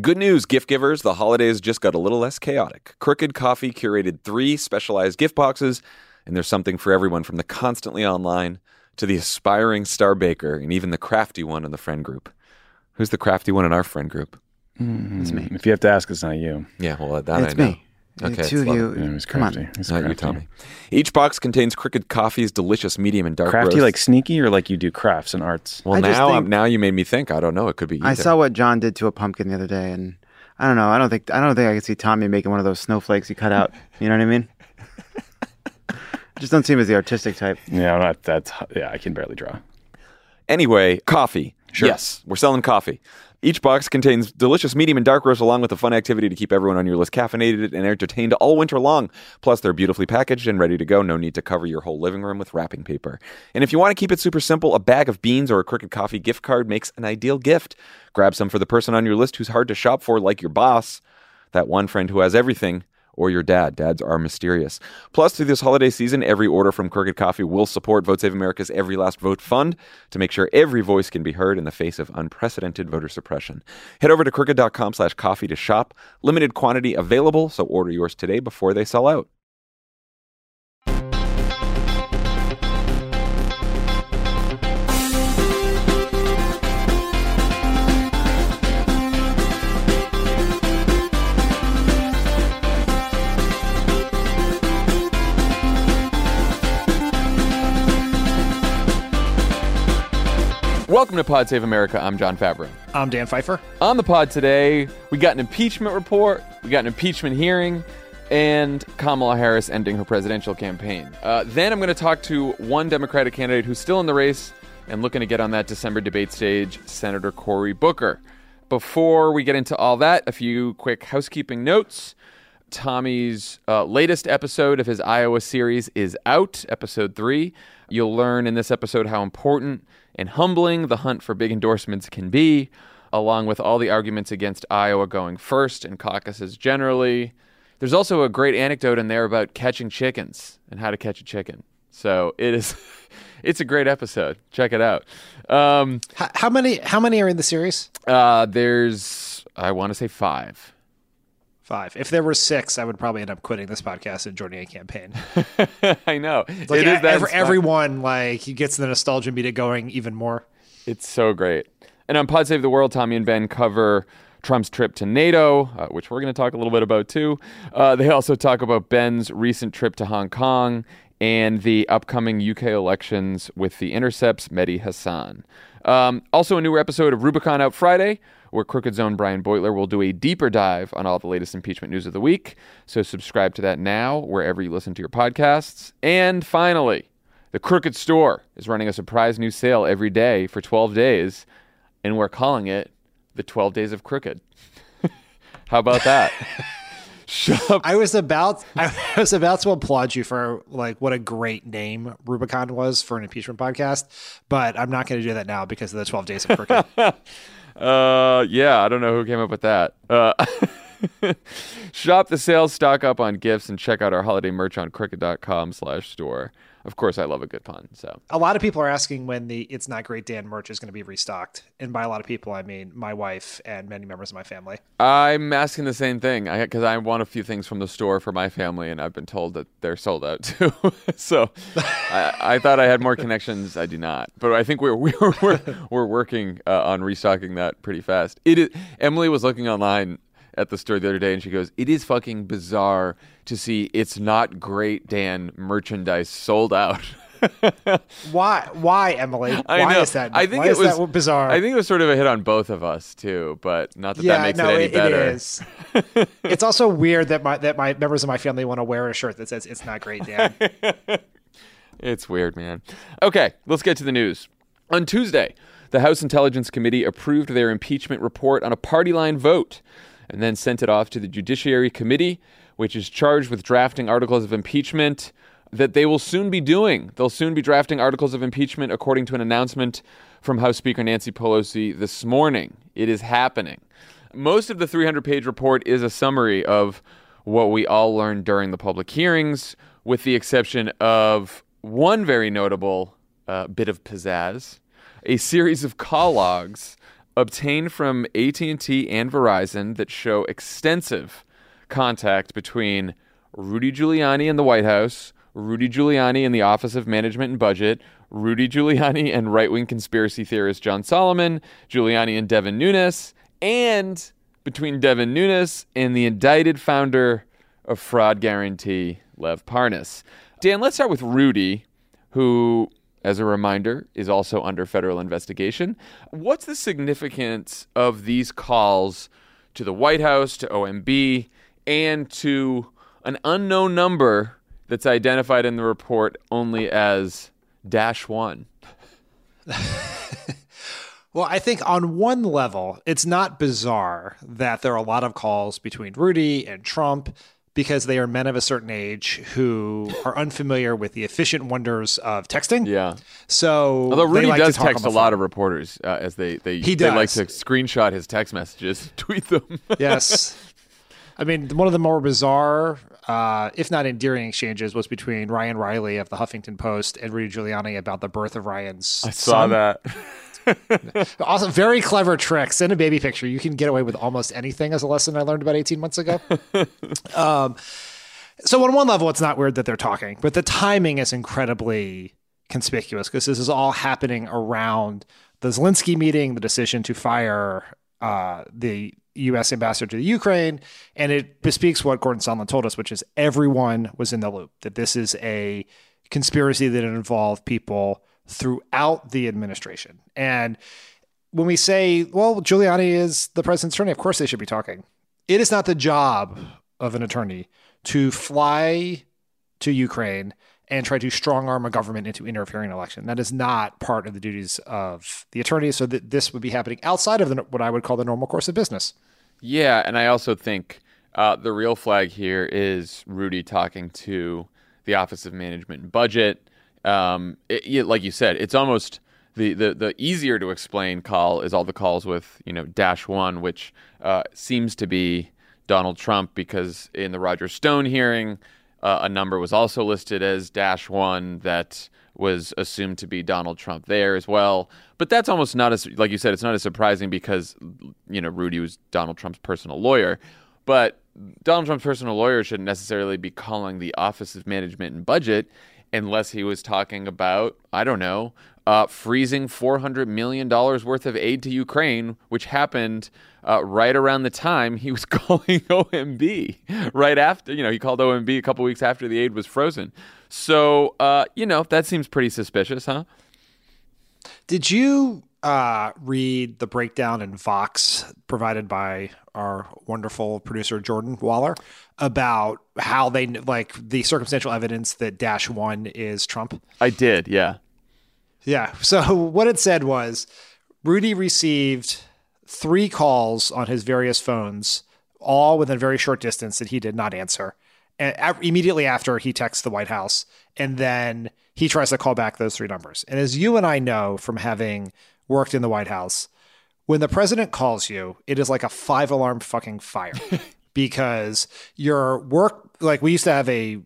Good news, gift givers. The holidays just got a little less chaotic. Crooked Coffee curated three specialized gift boxes, and there's something for everyone from the constantly online to the aspiring star baker and even the crafty one in the friend group. Who's the crafty one in our friend group? Hmm. It's me. If you have to ask, it's not you. Yeah, well, that It's I know. It's me. Okay, the two of you. Yeah, it come on. crafty. It's Not you, crafty. Tommy. Each box contains Crooked Coffee's delicious medium and dark Crafty roasts. like sneaky or like you do crafts and arts? well, I just now think- now you made me think. I don't know. It could be. I saw what John did to a pumpkin the other day, and I don't know. I don't think I don't think I could see Tommy making one of those snowflakes he cut out. You know what I mean? Just don't seem as the artistic type. Yeah, I'm not, that's yeah. I can barely draw. Anyway, coffee. Yes, we're selling coffee. Each box contains delicious medium and dark roast along with a fun activity to keep everyone on your list caffeinated and entertained all winter long. Plus, they're beautifully packaged and ready to go. No need to cover your whole living room with wrapping paper. And if you want to keep it super simple, a bag of beans or a Crooked Coffee gift card makes an ideal gift. Grab some for the person on your list who's hard to shop for, like your boss, that one friend who has everything, or your dad. Dads are mysterious. Plus, through this holiday season, every order from Crooked Coffee will support Vote Save America's Every Last Vote Fund to make sure every voice can be heard in the face of unprecedented voter suppression. Head over to crooked.com slash coffee to shop. Limited quantity available, so order yours today before they sell out. Welcome to Pod Save America. I'm John Favreau. I'm Dan Pfeiffer. On the pod today, we got an impeachment report, we got an impeachment hearing, and Kamala Harris ending her presidential campaign. Uh, then I'm going to talk to one Democratic candidate who's still in the race and looking to get on that December debate stage, Senator Cory Booker. Before we get into all that, a few quick housekeeping notes. Tommy's uh, latest episode of his Iowa series is out, episode three. You'll learn in this episode how important and humbling the hunt for big endorsements can be, along with all the arguments against Iowa going first and caucuses generally. There's also a great anecdote in there about catching chickens and how to catch a chicken. So it is, it's a great episode. Check it out. Um, How, how many? How many are in the series? uh, there's, I want to say five. Five. If there were six, I would probably end up quitting this podcast and joining a campaign. I know. Like it is that every, everyone, like he gets the nostalgia meter going even more. It's so great. And on Pod Save the World, Tommy and Ben cover Trump's trip to NATO, uh, which we're going to talk a little bit about too. Uh, they also talk about Ben's recent trip to Hong Kong and the upcoming UK elections with the Intercepts, Mehdi Hasan. Um, also, a new episode of Rubicon out Friday, where Crooked Zone Brian Beutler will do a deeper dive on all the latest impeachment news of the week. So subscribe to that now, wherever you listen to your podcasts. And finally, the Crooked Store is running a surprise new sale every day for 12 days, and we're calling it the 12 Days of Crooked. How about that? Shop. I was about I was about to applaud you for like what a great name Rubicon was for an impeachment podcast, but I'm not going to do that now because of the 12 days of crooked. Uh, yeah, I don't know who came up with that. Uh, shop the sales, stock up on gifts, and check out our holiday merch on crooked.com slash store. Of course, I love a good pun, so. a lot of people are asking when the It's Not Great Dan merch is going to be restocked, and by a lot of people I mean my wife and many members of my family. I'm asking the same thing because I, want a few things from the store for my family, and I've been told that they're sold out too. so I, I thought I had more connections. I do not, but I think we're we're we're, we're working uh, on restocking that pretty fast. It is. Emily was looking online at the store the other day, and she goes, "It is fucking bizarre to see it's not great Dan merchandise sold out." Why? Why, Emily? I why know. is that? I think why it is was that bizarre? I think it was sort of a hit on both of us too, but not that yeah, that makes no, it any it, better. it is. it's also weird that my that my members of my family want to wear a shirt that says "It's not great, Dan." It's weird, man. Okay, let's get to the news. On Tuesday, The House Intelligence Committee approved their impeachment report on a party line vote and then sent it off to the Judiciary Committee, which is charged with drafting articles of impeachment that they will soon be doing. They'll soon be drafting articles of impeachment, according to an announcement from House Speaker Nancy Pelosi this morning. It is happening. Most of the 300 page report is a summary of what we all learned during the public hearings, with the exception of one very notable uh, bit of pizzazz a series of call logs obtained from AT&T and Verizon that show extensive contact between Rudy Giuliani in the White House, Rudy Giuliani in the Office of Management and Budget, Rudy Giuliani and right-wing conspiracy theorist John Solomon, Giuliani and Devin Nunes, and between Devin Nunes and the indicted founder of Fraud Guarantee, Lev Parnas. Dan, let's start with Rudy, who as a reminder, is also under federal investigation. What's the significance of these calls to the White House, to OMB, and to an unknown number that's identified in the report only as dash one? Well, I think on one level, it's not bizarre that there are a lot of calls between Rudy and Trump because they are men of a certain age who are unfamiliar with the efficient wonders of texting. Yeah. So, Although Rudy like does text a lot of reporters uh, as they they, He they like to screenshot his text messages, tweet them. yes. I mean, one of the more bizarre, uh, if not endearing exchanges was between Ryan Reilly of the Huffington Post and Rudy Giuliani about the birth of Ryan's I saw son. that. Also, very clever trick. Send a baby picture. You can get away with almost anything, as a lesson I learned about 18 months ago. um, so, on one level, it's not weird that they're talking, but the timing is incredibly conspicuous because this is all happening around the Zelensky meeting, the decision to fire uh, the U.S. ambassador to the Ukraine, and it bespeaks what Gordon Sondland told us, which is everyone was in the loop, that this is a conspiracy that involved people throughout the administration. And when we say, well, Giuliani is the president's attorney, of course they should be talking. It is not the job of an attorney to fly to Ukraine and try to strong arm a government into interfering in an election. That is not part of the duties of the attorney. So that this would be happening outside of the, what I would call the normal course of business. Yeah, and I also think uh, the real flag here is Rudy talking to the Office of Management and Budget. Um, it, yeah, like you said, it's almost the, the the easier to explain call is all the calls with you know dash one, which uh, seems to be Donald Trump because in the Roger Stone hearing, uh, a number was also listed as dash one that was assumed to be Donald Trump there as well. But that's almost not as like you said, it's not as surprising because you know Rudy was Donald Trump's personal lawyer. But Donald Trump's personal lawyer shouldn't necessarily be calling the Office of Management and Budget unless he was talking about, I don't know, uh, freezing $400 million worth of aid to Ukraine, which happened uh, right around the time he was calling OMB. Right after, you know, he called OMB a couple weeks after the aid was frozen. So, uh, you know, that seems pretty suspicious, huh? Did you uh, read the breakdown in Vox provided by our wonderful producer Jordan Waller about how they like the circumstantial evidence that Dash One is Trump? I did, yeah. Yeah. So what it said was Rudy received three calls on his various phones, all within a very short distance that he did not answer. And immediately after he texts the White House, and then he tries to call back those three numbers. And as you and I know from having worked in the White House, when the president calls you, it is like a five alarm fucking fire because your work, like we used to have a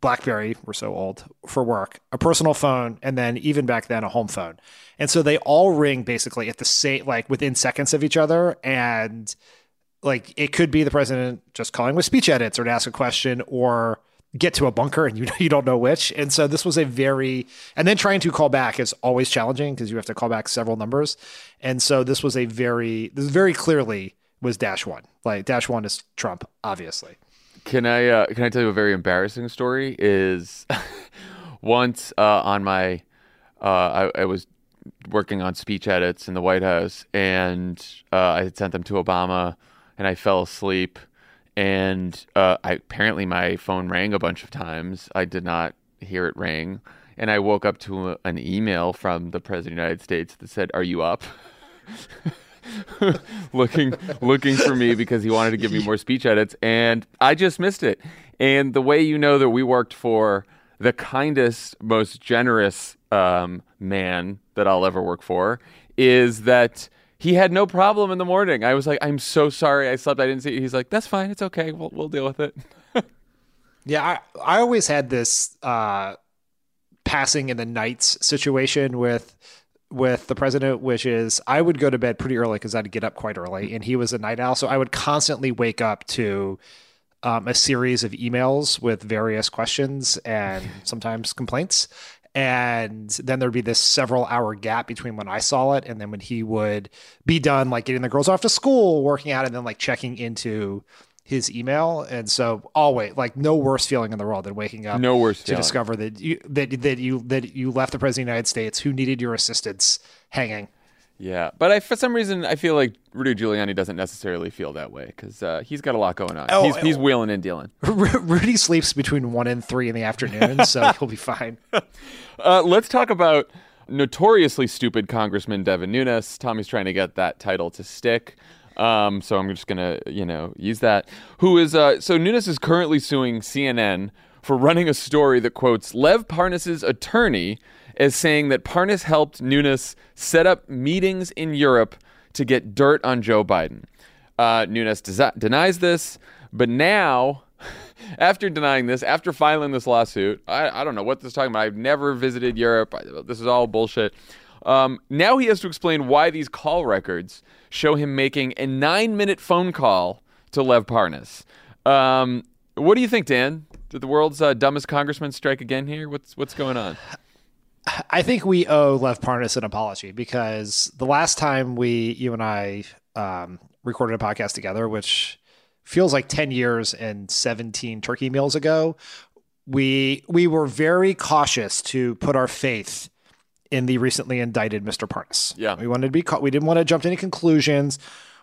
Blackberry, we're so old for work, a personal phone, and then even back then a home phone. And so they all ring basically at the same, like within seconds of each other. And like it could be the president just calling with speech edits or to ask a question or get to a bunker and you you don't know which. And so this was a very and then trying to call back is always challenging because you have to call back several numbers. And so this was a very this very clearly was dash one. Like dash one is Trump, obviously. Can I uh, can I tell you a very embarrassing story? Is once uh, on my uh, I, I was working on speech edits in the White House, and uh, I had sent them to Obama, and I fell asleep, and uh, I apparently my phone rang a bunch of times. I did not hear it ring, and I woke up to a, an email from the president of the United States that said, "Are you up?" looking looking for me because he wanted to give me more speech edits and I just missed it. And the way you know that we worked for the kindest, most generous um, man that I'll ever work for is that he had no problem in the morning. I was like, I'm so sorry I slept. I didn't see. He's like, that's fine. It's okay. We'll, we'll deal with it. Yeah, I, I always had this uh, passing in the nights situation with with the president, which is I would go to bed pretty early because I'd get up quite early, and he was a night owl, so I would constantly wake up to um, a series of emails with various questions and sometimes complaints. And then there'd be this several hour gap between when I saw it and then when he would be done, like getting the girls off to school, working out, and then like checking into his email. And so always like no worse feeling in the world than waking up No worse to feeling. discover that you that that you that you left the president of the United States who needed your assistance hanging. Yeah, but I, for some reason, I feel like Rudy Giuliani doesn't necessarily feel that way because uh, he's got a lot going on. Oh, he's, he's wheeling and dealing. Rudy sleeps between one and three in the afternoon, so he'll be fine. Uh, let's talk about notoriously stupid Congressman Devin Nunes. Tommy's trying to get that title to stick. Um, so I'm just gonna, you know, use that. Who is uh, so Nunes is currently suing CNN for running a story that quotes Lev Parnas's attorney as saying that Parnas helped Nunes set up meetings in Europe to get dirt on Joe Biden. Uh, Nunes desi- denies this, but now, after denying this, after filing this lawsuit, I, I don't know what this is talking about. I've never visited Europe. I, this is all bullshit. Um, now he has to explain why these call records show him making a nine minute phone call to Lev Parnas. Um, what do you think, Dan? Did the world's uh, dumbest congressman strike again here? What's what's going on? I think we owe Lev Parnas an apology because the last time we, you and I, um, recorded a podcast together, which feels like ten years and seventeen turkey meals ago, we we were very cautious to put our faith in the recently indicted Mr. Parnas. Yeah. we wanted to be. ca- We didn't want to jump to any conclusions.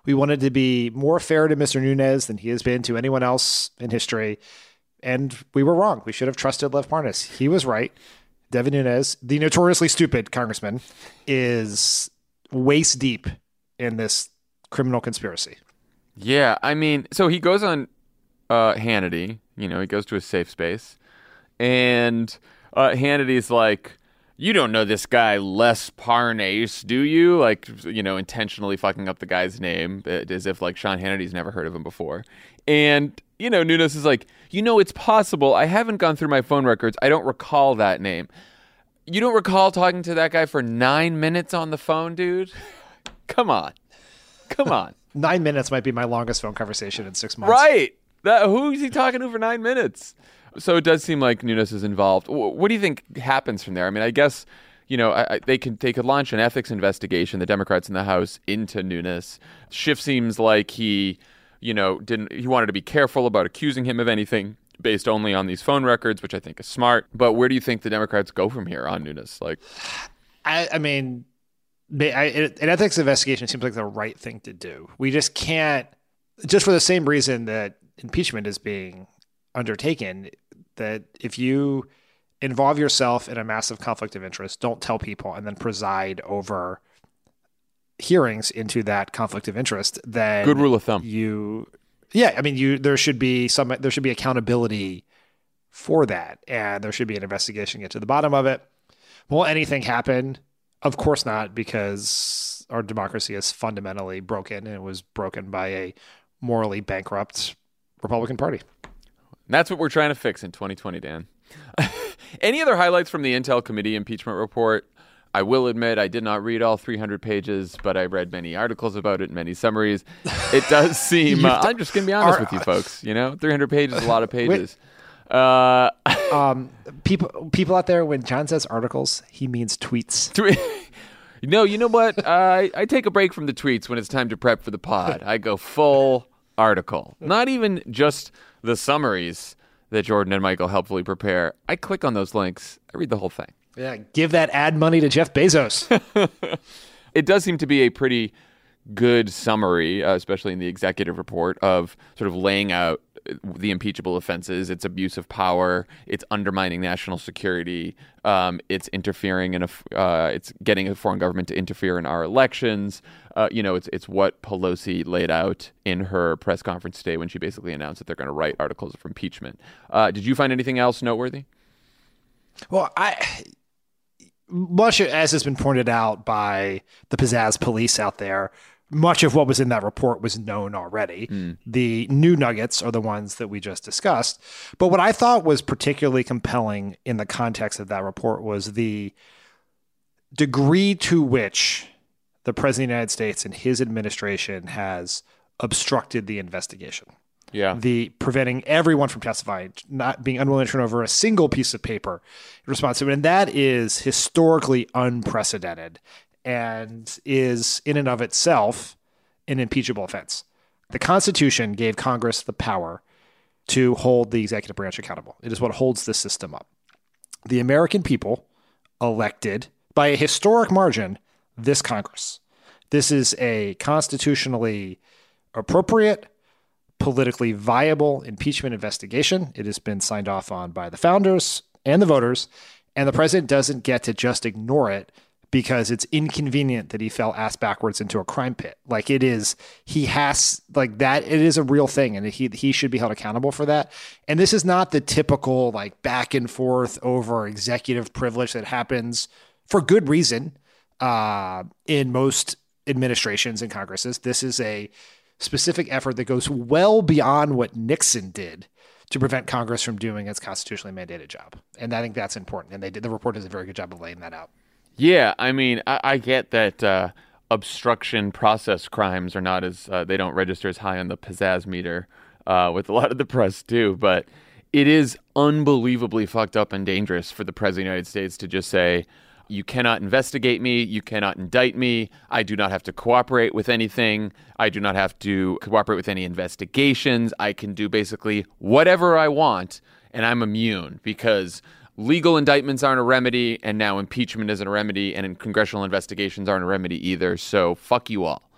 We wanted to be more fair to Mr. Nunes than he has been to anyone else in history, and we were wrong. We should have trusted Lev Parnas. He was right. Devin Nunes, the notoriously stupid congressman, is waist deep in this criminal conspiracy. Yeah, I mean, so he goes on uh, Hannity. You know, he goes to a safe space, and uh, Hannity's like, "You don't know this guy Les Parnasse, do you?" Like, you know, intentionally fucking up the guy's name uh, as if like Sean Hannity's never heard of him before. And you know, Nunes is like, "You know, it's possible. I haven't gone through my phone records. I don't recall that name." You don't recall talking to that guy for nine minutes on the phone, dude? Come on, come on. Nine minutes might be my longest phone conversation in six months. Right. That, who is he talking to for nine minutes? So it does seem like Nunes is involved. Wh- What do you think happens from there? I mean, I guess you know I, I, they could they could launch an ethics investigation. The Democrats in the House into Nunes. Schiff seems like he, you know, didn't he wanted to be careful about accusing him of anything based only on these phone records, which I think is smart. But where do you think the Democrats go from here on Nunes? Like, I, I mean, I, an ethics investigation seems like the right thing to do. We just can't, just for the same reason that impeachment is being undertaken, that if you involve yourself in a massive conflict of interest, don't tell people and then preside over hearings into that conflict of interest, then good rule of thumb. you yeah i mean you there should be some there should be accountability for that and there should be an investigation get to the bottom of it will anything happen of course not because our democracy is fundamentally broken and it was broken by a morally bankrupt republican party That's what we're trying to fix in 2020, Dan. Any other highlights from the Intel Committee impeachment report? I will admit I did not read all 300 pages, but I read many articles about it, many summaries. It does seem. uh, I'm just going to be honest Are- with you folks. You know, 300 pages is a lot of pages. Uh, um people people out there when john says articles he means tweets tweet- no, you know what? I I take a break from the tweets when it's time to prep for the pod. I go full article, not even just the summaries that Jordan and Michael helpfully prepare. I click on those links. I read the whole thing. Yeah give that ad money to jeff bezos it does seem to be a pretty good summary, uh, especially in the executive report, of sort of laying out the impeachable offenses. It's abuse of power. It's undermining national security. Um, it's interfering in a. Uh, it's getting a foreign government to interfere in our elections. Uh, you know, it's it's what Pelosi laid out in her press conference today when she basically announced that they're going to write articles of impeachment. Uh, did you find anything else noteworthy? Well, I much as has been pointed out by the pizzazz police out there, much of what was in that report was known already. Hmm. The new nuggets are the ones that we just discussed. But what I thought was particularly compelling in the context of that report was the degree to which the president of the United States and his administration has obstructed the investigation Yeah. the preventing everyone from testifying, not being unwilling to turn over a single piece of paper in response to it. And that is historically unprecedented and is in and of itself an impeachable offense. The Constitution gave Congress the power to hold the executive branch accountable. It is what holds the system up. The American people elected by a historic margin this Congress. This is a constitutionally appropriate, politically viable impeachment investigation. It has been signed off on by the founders and the voters, and the president doesn't get to just ignore it because it's inconvenient that he fell ass backwards into a crime pit. Like it is, he has like that. It is a real thing, and he he should be held accountable for that. And this is not the typical like back and forth over executive privilege that happens for good reason uh, in most administrations and Congresses. This is a specific effort that goes well beyond what Nixon did to prevent Congress from doing its constitutionally mandated job. And I think that's important. And they did the report does a very good job of laying that out. Yeah, I mean, I, I get that uh, obstruction process crimes are not as uh, they don't register as high on the pizzazz meter uh, with a lot of the press too, but it is unbelievably fucked up and dangerous for the president of the United States to just say. You cannot investigate me. You cannot indict me. I do not have to cooperate with anything. I do not have to cooperate with any investigations. I can do basically whatever I want, and I'm immune because legal indictments aren't a remedy, and now impeachment isn't a remedy, and congressional investigations aren't a remedy either. So fuck you all.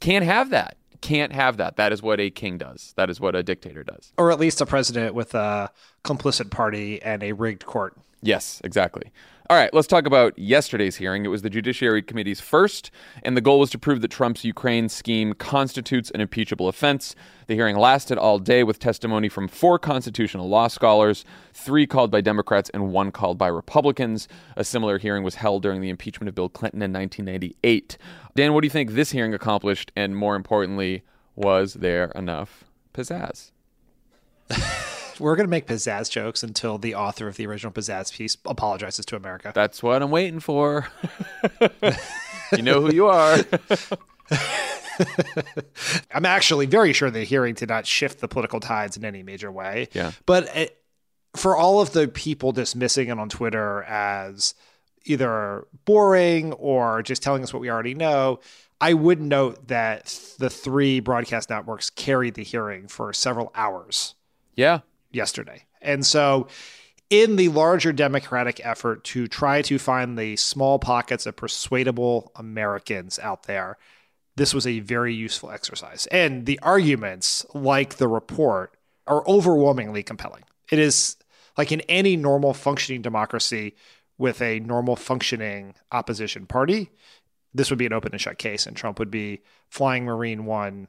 Can't have that. Can't have that. That is what a king does. That is what a dictator does. Or at least a president with a complicit party and a rigged court. Yes, exactly. All right, let's talk about yesterday's hearing. It was the Judiciary Committee's first, and the goal was to prove that Trump's Ukraine scheme constitutes an impeachable offense. The hearing lasted all day with testimony from four constitutional law scholars, three called by Democrats and one called by Republicans. A similar hearing was held during the impeachment of Bill Clinton in 1998. Dan, what do you think this hearing accomplished? And more importantly, was there enough pizzazz? We're going to make pizzazz jokes until the author of the original pizzazz piece apologizes to America. That's what I'm waiting for. you know who you are. I'm actually very sure the hearing did not shift the political tides in any major way. Yeah. But it, for all of the people dismissing it on Twitter as either boring or just telling us what we already know, I would note that the three broadcast networks carried the hearing for several hours Yeah. Yesterday. And so, in the larger democratic effort to try to find the small pockets of persuadable Americans out there, this was a very useful exercise. And the arguments, like the report, are overwhelmingly compelling. It is like in any normal functioning democracy with a normal functioning opposition party, this would be an open and shut case, and Trump would be flying Marine One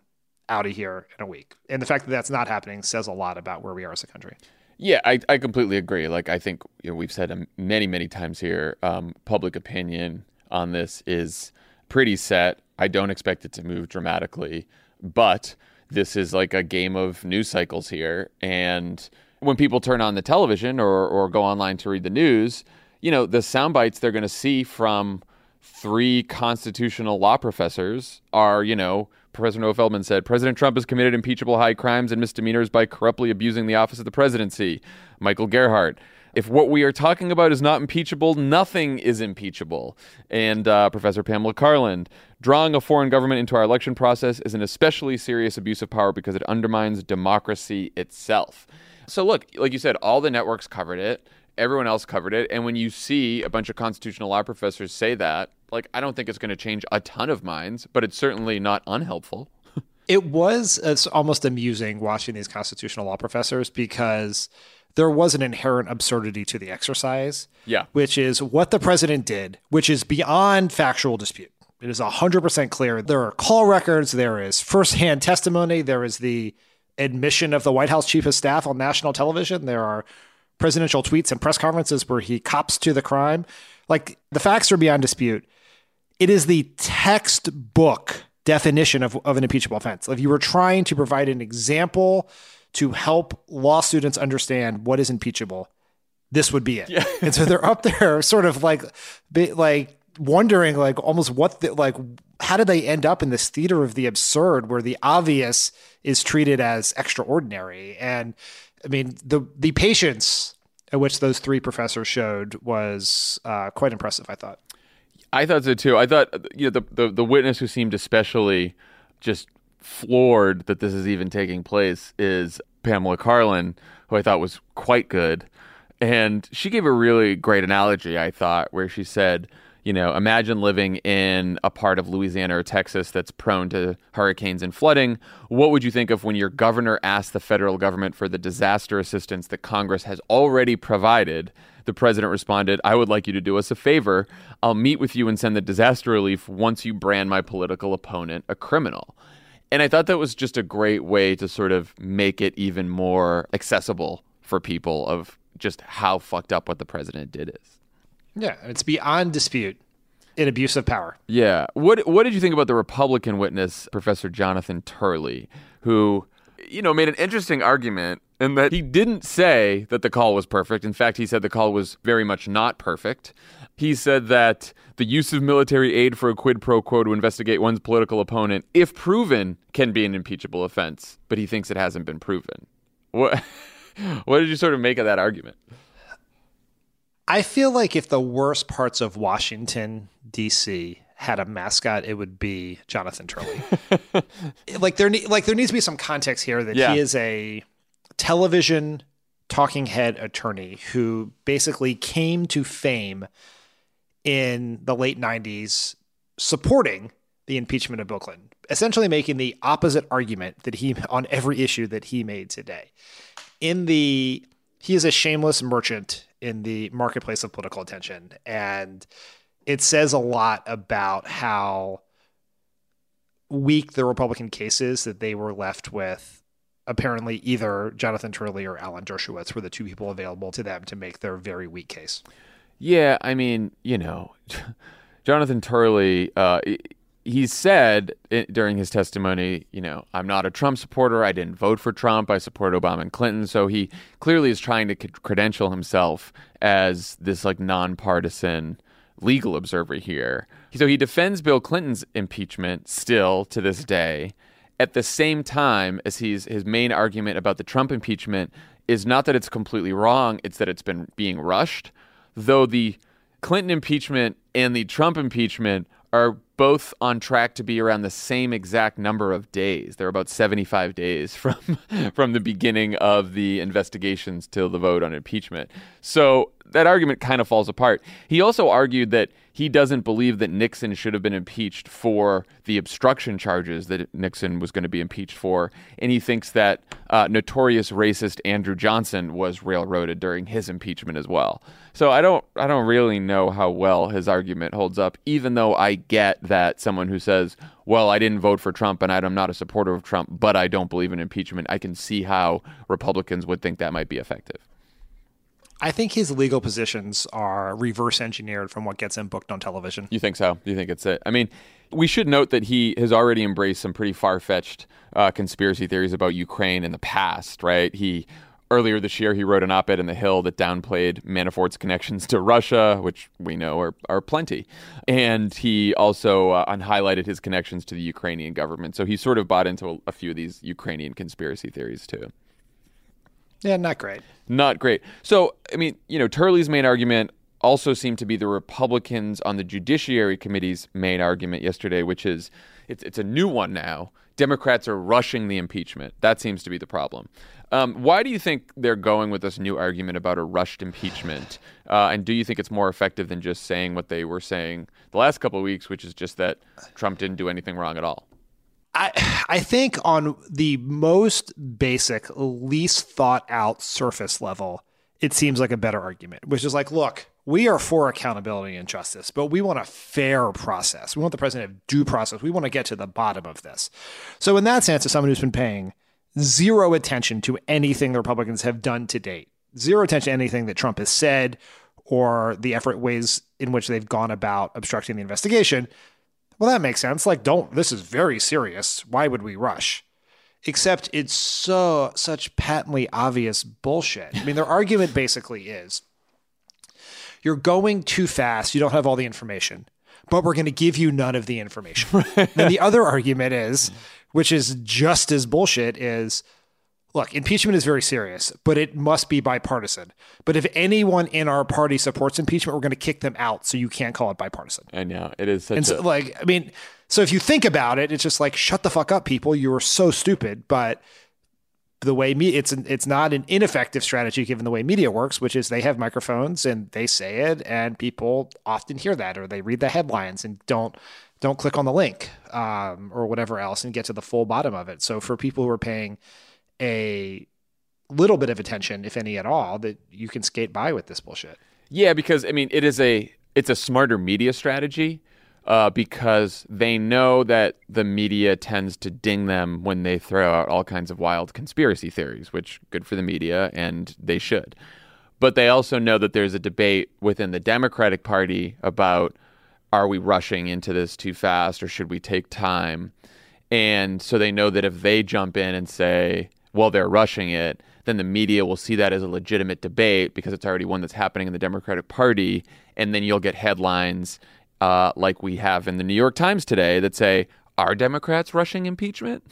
out of here in a week. And the fact that that's not happening says a lot about where we are as a country. Yeah, I, I completely agree. Like, I think you know, we've said many, many times here um, public opinion on this is pretty set. I don't expect it to move dramatically, but this is like a game of news cycles here. And when people turn on the television or, or go online to read the news, you know, the sound bites they're going to see from three constitutional law professors are, you know, Professor Noah Feldman said President Trump has committed impeachable high crimes and misdemeanors by corruptly abusing the office of the presidency. Michael Gerhardt. If what we are talking about is not impeachable, nothing is impeachable. And uh, Professor Pamela Karlan, drawing a foreign government into our election process is an especially serious abuse of power because it undermines democracy itself. So, look, like you said, all the networks covered it everyone else covered it. And when you see a bunch of constitutional law professors say that, like, I don't think it's going to change a ton of minds, but it's certainly not unhelpful. It was uh, it's almost amusing watching these constitutional law professors because there was an inherent absurdity to the exercise. Yeah. Which is what the president did, which is beyond factual dispute. It is 100% clear. There are call records, there is firsthand testimony, there is the admission of the White House chief of staff on national television, there are presidential tweets and press conferences where he cops to the crime. Like the facts are beyond dispute. It is the textbook definition of, of an impeachable offense. If you were trying to provide an example to help law students understand what is impeachable, this would be it. Yeah. and so they're up there sort of like like wondering like almost what the, like how did they end up in this theater of the absurd where the obvious is treated as extraordinary and i mean the the patience at which those three professors showed was uh, quite impressive i thought. I thought so too. I thought you know the, the the witness who seemed especially just floored that this is even taking place is pamela karlan who i thought was quite good. And she gave a really great analogy i thought where she said you know, imagine living in a part of Louisiana or Texas that's prone to hurricanes and flooding. What would you think of when your governor asked the federal government for the disaster assistance that Congress has already provided? The president responded, I would like you to do us a favor. I'll meet with you and send the disaster relief once you brand my political opponent a criminal. And I thought that was just a great way to sort of make it even more accessible for people of just how fucked up what the president did is. Yeah, it's beyond dispute in abuse of power. Yeah. What What did you think about the Republican witness, Professor Jonathan Turley, who, you know, made an interesting argument in that he didn't say that the call was perfect. In fact, he said the call was very much not perfect. He said that the use of military aid for a quid pro quo to investigate one's political opponent, if proven, can be an impeachable offense, but he thinks it hasn't been proven. What What did you sort of make of that argument? I feel like if the worst parts of Washington D.C. had a mascot, it would be Jonathan Turley. like there, like there needs to be some context here that yeah. he is a television talking head attorney who basically came to fame in the late '90s, supporting the impeachment of Bill Clinton, essentially making the opposite argument that he on every issue that he made today. In the he is a shameless merchant in the marketplace of political attention. And it says a lot about how weak the Republican case is that they were left with apparently either Jonathan Turley or Alan Dershowitz were the two people available to them to make their very weak case. Yeah, I mean, you know, Jonathan Turley, uh, he said during his testimony, you know, I'm not a Trump supporter. I didn't vote for Trump. I support Obama and Clinton. So he clearly is trying to credential himself as this like nonpartisan legal observer here. So he defends Bill Clinton's impeachment still to this day. At the same time as he's his main argument about the Trump impeachment is not that it's completely wrong, it's that it's been being rushed. Though the Clinton impeachment and the Trump impeachment are both on track to be around the same exact number of days. They're about 75 days from from the beginning of the investigations till the vote on impeachment. So that argument kind of falls apart. He also argued that he doesn't believe that Nixon should have been impeached for the obstruction charges that Nixon was going to be impeached for, and he thinks that uh, notorious racist Andrew Johnson was railroaded during his impeachment as well. So I don't, I don't really know how well his argument holds up. Even though I get that someone who says, "Well, I didn't vote for Trump and I'm not a supporter of Trump, but I don't believe in impeachment," I can see how Republicans would think that might be effective. I think his legal positions are reverse engineered from what gets him booked on television. You think so? You think it's it? I mean, we should note that he has already embraced some pretty far fetched uh, conspiracy theories about Ukraine in the past, right? He earlier this year he wrote an op-ed in the Hill that downplayed Manafort's connections to Russia, which we know are, are plenty, and he also uh, highlighted his connections to the Ukrainian government. So he sort of bought into a, a few of these Ukrainian conspiracy theories too. Yeah, not great. Not great. So, I mean, you know, Turley's main argument also seemed to be the Republicans on the Judiciary Committee's main argument yesterday, which is it's, it's a new one now. Democrats are rushing the impeachment. That seems to be the problem. Um, why do you think they're going with this new argument about a rushed impeachment? Uh, and do you think it's more effective than just saying what they were saying the last couple of weeks, which is just that Trump didn't do anything wrong at all? I I think on the most basic, least thought out surface level, it seems like a better argument, which is like, look, we are for accountability and justice, but we want a fair process. We want the president to have due process. We want to get to the bottom of this. So in that sense, as someone who's been paying zero attention to anything the Republicans have done to date, zero attention to anything that Trump has said or the effort ways in which they've gone about obstructing the investigation. Well, that makes sense. Like, don't, this is very serious. Why would we rush? Except it's so, such patently obvious bullshit. I mean, their argument basically is you're going too fast. You don't have all the information, but we're going to give you none of the information. and the other argument is, which is just as bullshit, is look, impeachment is very serious, but it must be bipartisan. But if anyone in our party supports impeachment, we're going to kick them out. So you can't call it bipartisan. I know it is such And a so, like, I mean, so if you think about it, it's just like, shut the fuck up, people. You are so stupid. But the way me, it's an, it's not an ineffective strategy given the way media works, which is they have microphones and they say it, and people often hear that or they read the headlines and don't don't click on the link um, or whatever else and get to the full bottom of it. So for people who are paying a little bit of attention, if any at all, that you can skate by with this bullshit. Yeah, because I mean, it is a it's a smarter media strategy uh, because they know that the media tends to ding them when they throw out all kinds of wild conspiracy theories, which good for the media and they should. But they also know that there's a debate within the Democratic Party about are we rushing into this too fast or should we take time? And so they know that if they jump in and say, well, they're rushing it, then the media will see that as a legitimate debate because it's already one that's happening in the Democratic Party. And then you'll get headlines uh, like we have in the New York Times today that say, Are Democrats rushing impeachment?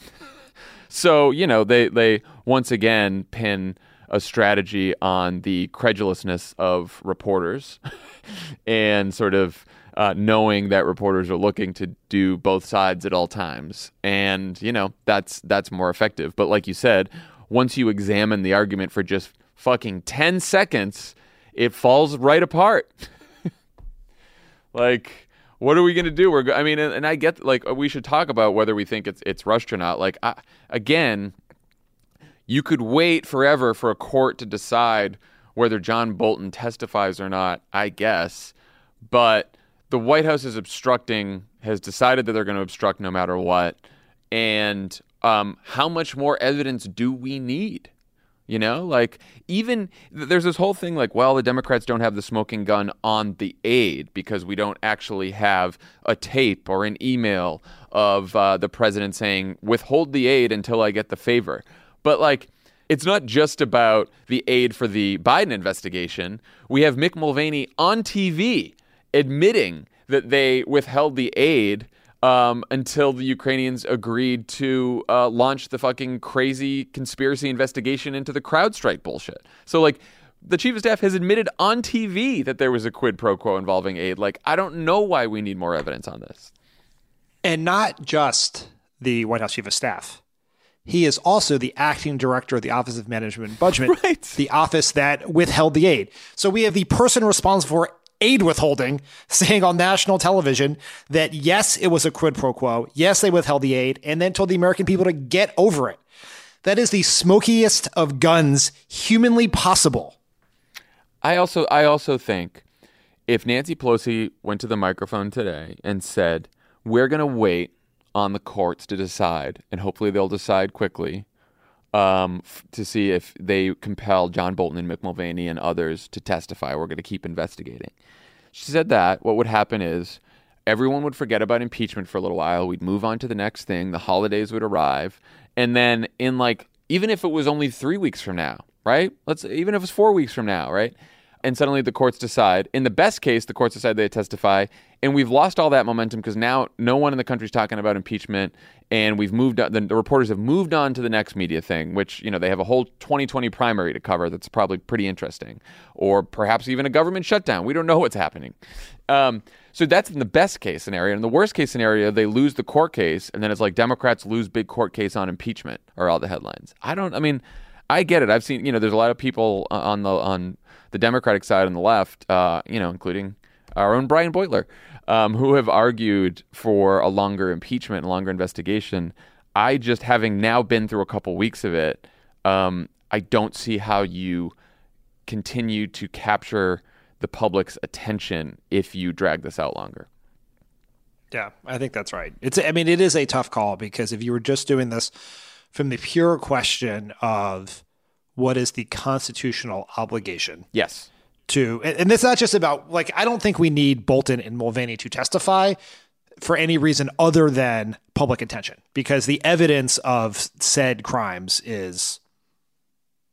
so, you know, they, they once again pin a strategy on the credulousness of reporters and sort of uh, knowing that reporters are looking to do both sides at all times. And, you know, that's that's more effective. But like you said, once you examine the argument for just fucking 10 seconds, it falls right apart. like what are we going to do? We're go- I mean and, and I get like we should talk about whether we think it's it's rushed or not. Like I, again, you could wait forever for a court to decide whether John Bolton testifies or not, I guess. But the White House is obstructing, has decided that they're going to obstruct no matter what. And um, how much more evidence do we need? You know, like even there's this whole thing like, well, the Democrats don't have the smoking gun on the aid because we don't actually have a tape or an email of uh, the president saying, withhold the aid until I get the favor. But like, it's not just about the aid for the Biden investigation. We have Mick Mulvaney on TV admitting that they withheld the aid um, until the Ukrainians agreed to uh, launch the fucking crazy conspiracy investigation into the CrowdStrike bullshit. So, like, the chief of staff has admitted on TV that there was a quid pro quo involving aid. Like, I don't know why we need more evidence on this. And not just the White House chief of staff. He is also the acting director of the Office of Management and Budget, Right. the office that withheld the aid. So we have the person responsible for aid withholding saying on national television that yes, it was a quid pro quo. Yes, they withheld the aid and then told the American people to get over it. That is the smokiest of guns humanly possible. I also I also think if Nancy Pelosi went to the microphone today and said, "We're going to wait on the courts to decide, and hopefully they'll decide quickly um, f- to see if they compel John Bolton and Mick Mulvaney and others to testify. We're going to keep investigating." She said that what would happen is everyone would forget about impeachment for a little while. We'd move on to the next thing. The holidays would arrive, and then in like even if it was only three weeks from now, right? Let's even if it was four weeks from now, right? And suddenly the courts decide. In the best case, the courts decide they testify, and we've lost all that momentum because now no one in the country is talking about impeachment, and we've moved. On, the, the reporters have moved on to the next media thing, which you know they have a whole 2020 primary to cover. That's probably pretty interesting, or perhaps even a government shutdown. We don't know what's happening. Um, so that's in the best case scenario. In the worst case scenario, they lose the court case, and then it's like Democrats lose big court case on impeachment, are all the headlines. I don't. I mean, I get it. I've seen. You know, there's a lot of people on the on the Democratic side on the left. Uh, you know, including our own Brian Beutler, um, who have argued for a longer impeachment and longer investigation. I just having now been through a couple weeks of it, um, I don't see how you continue to capture the public's attention if you drag this out longer. Yeah, I think that's right. It's I mean it is a tough call because if you were just doing this from the pure question of what is the constitutional obligation Yes. To and, and it's not just about like I don't think we need Bolton and Mulvaney to testify for any reason other than public attention because the evidence of said crimes is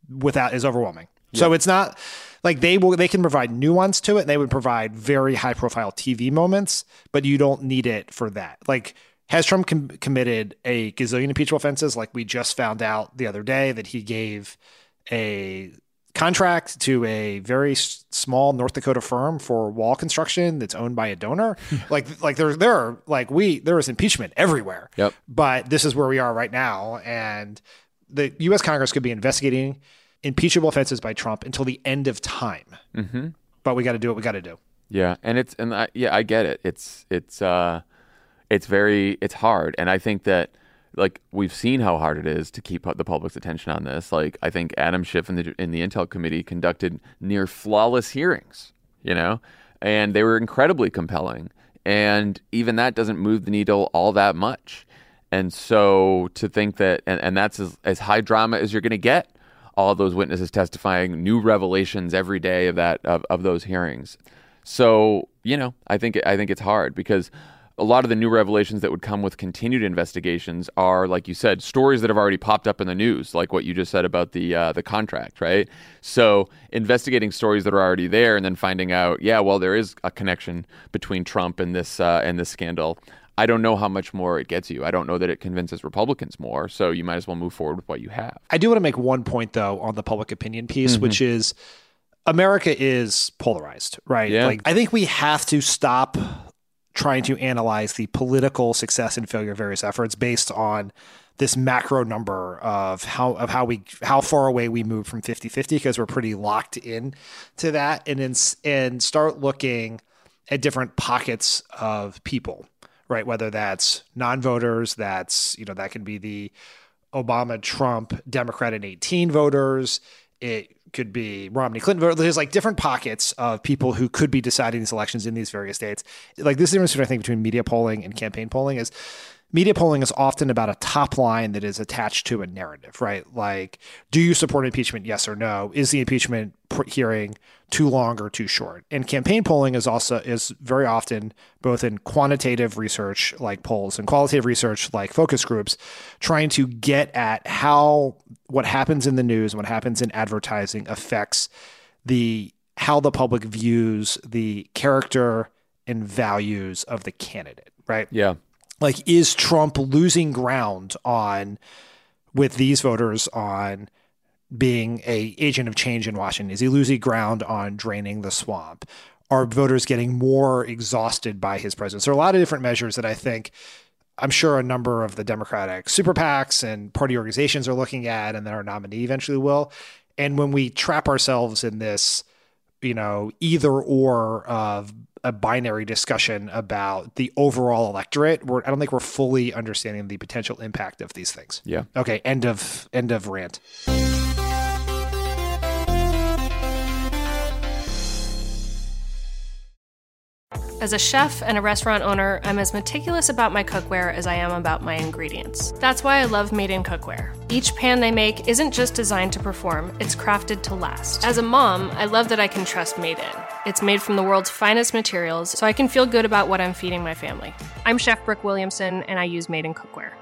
without is overwhelming. So it's not like they will they can provide nuance to it and they would provide very high profile TV moments, but you don't need it for that. Like has Trump com- committed a gazillion impeachable offenses? Like we just found out the other day that he gave a contract to a very s- small North Dakota firm for wall construction that's owned by a donor. like like there there are like we there is impeachment everywhere. Yep. But this is where we are right now and the US Congress could be investigating impeachable offenses by Trump until the end of time. Mm-hmm. But we got to do what we got to do. Yeah, and it's and I, yeah, I get it. It's it's uh, it's very it's hard, and I think that like we've seen how hard it is to keep the public's attention on this. Like I think Adam Schiff in the in the Intel committee conducted near flawless hearings, you know, and they were incredibly compelling, and even that doesn't move the needle all that much. And so to think that and, and that's as, as high drama as you're going to get all those witnesses testifying, new revelations every day of that of, of those hearings. So you know, I think I think it's hard because a lot of the new revelations that would come with continued investigations are, like you said, stories that have already popped up in the news, like what you just said about the uh, the contract, right? So investigating stories that are already there, and then finding out, yeah, well, there is a connection between Trump and this uh, and this scandal. I don't know how much more it gets you. I don't know that it convinces Republicans more. So you might as well move forward with what you have. I do want to make one point though on the public opinion piece, Mm-hmm. which is America is polarized, right? Yeah. Like I think we have to stop trying to analyze the political success and failure of various efforts based on this macro number of how of how we how far away we move from 50-50 because we're pretty locked in to that and in, and start looking at different pockets of people right whether that's non-voters that's you know that can be the Obama, Trump, Democrat and 18 voters. It could be Romney, Clinton. There's like different pockets of people who could be deciding these elections in these various states. Like this is the difference I think between media polling and campaign polling is media polling is often about a top line that is attached to a narrative, right? Like, do you support impeachment? Yes or no? Is the impeachment hearing too long or too short? And campaign polling is also is very often both in quantitative research like polls and qualitative research like focus groups, trying to get at how what happens in the news and what happens in advertising affects the how the public views the character and values of the candidate, right? Yeah. Like is Trump losing ground on with these voters on being a agent of change in Washington? Is he losing ground on draining the swamp? Are voters getting more exhausted by his presence? There are a lot of different measures that I think I'm sure a number of the Democratic super PACs and party organizations are looking at, and then our nominee eventually will. And when we trap ourselves in this, you know, either or of a binary discussion about the overall electorate, we're, I don't think we're fully understanding the potential impact of these things. Yeah. Okay. End of end of rant. As a chef and a restaurant owner, I'm as meticulous about my cookware as I am about my ingredients. That's why I love Made in Cookware. Each pan they make isn't just designed to perform, it's crafted to last. As a mom, I love that I can trust Made in. It's made from the world's finest materials, so I can feel good about what I'm feeding my family. I'm Chef Brooke Williamson, and I use Made in Cookware.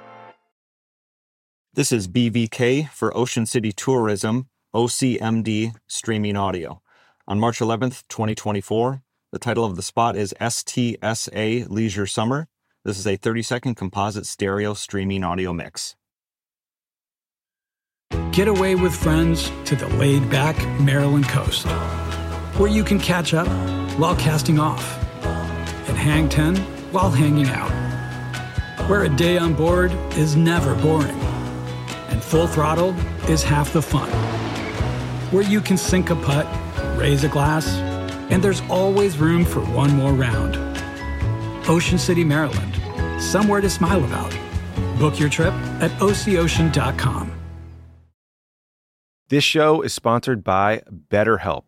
This is BVK for Ocean City Tourism, OCMD Streaming Audio. On March 11th, 2024, the title of the spot is STSA Leisure Summer. This is a 30 second composite stereo streaming audio mix. Get away with friends to the laid back Maryland coast, where you can catch up while casting off, and hang 10 while hanging out, where a day on board is never boring, and full throttle is half the fun, where you can sink a putt, raise a glass, and there's always room for one more round. Ocean City, Maryland, somewhere to smile about. Book your trip at OCOcean.com. This show is sponsored by BetterHelp.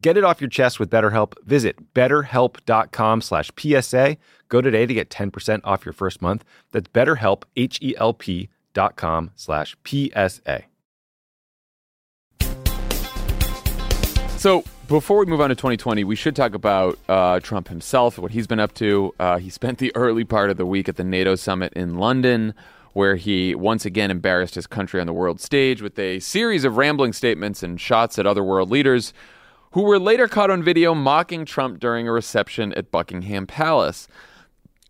Get it off your chest with BetterHelp. Visit betterhelp.com slash PSA. Go today to get 10% off your first month. That's betterhelp, H-E-L-P dot com slash PSA. So before we move on to 2020, we should talk about uh, Trump himself, what he's been up to. Uh, he spent the early part of the week at the NATO summit in London, where he once again embarrassed his country on the world stage with a series of rambling statements and shots at other world leaders who were later caught on video mocking Trump during a reception at Buckingham Palace.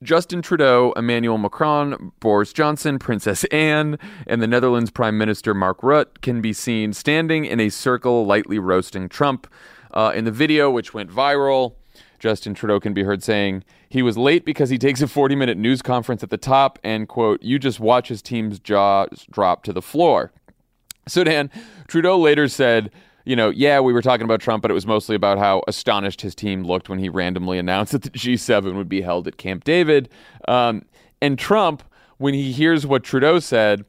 Justin Trudeau, Emmanuel Macron, Boris Johnson, Princess Anne, and the Netherlands Prime Minister Mark Rutte can be seen standing in a circle lightly roasting Trump. Uh, in the video, which went viral, Justin Trudeau can be heard saying he was late because he takes a 40 minute news conference at the top and, quote, you just watch his team's jaws drop to the floor. So, Dan, Trudeau later said you know, yeah, we were talking about Trump, but it was mostly about how astonished his team looked when he randomly announced that the G7 would be held at Camp David. Um, and Trump, when he hears what Trudeau said,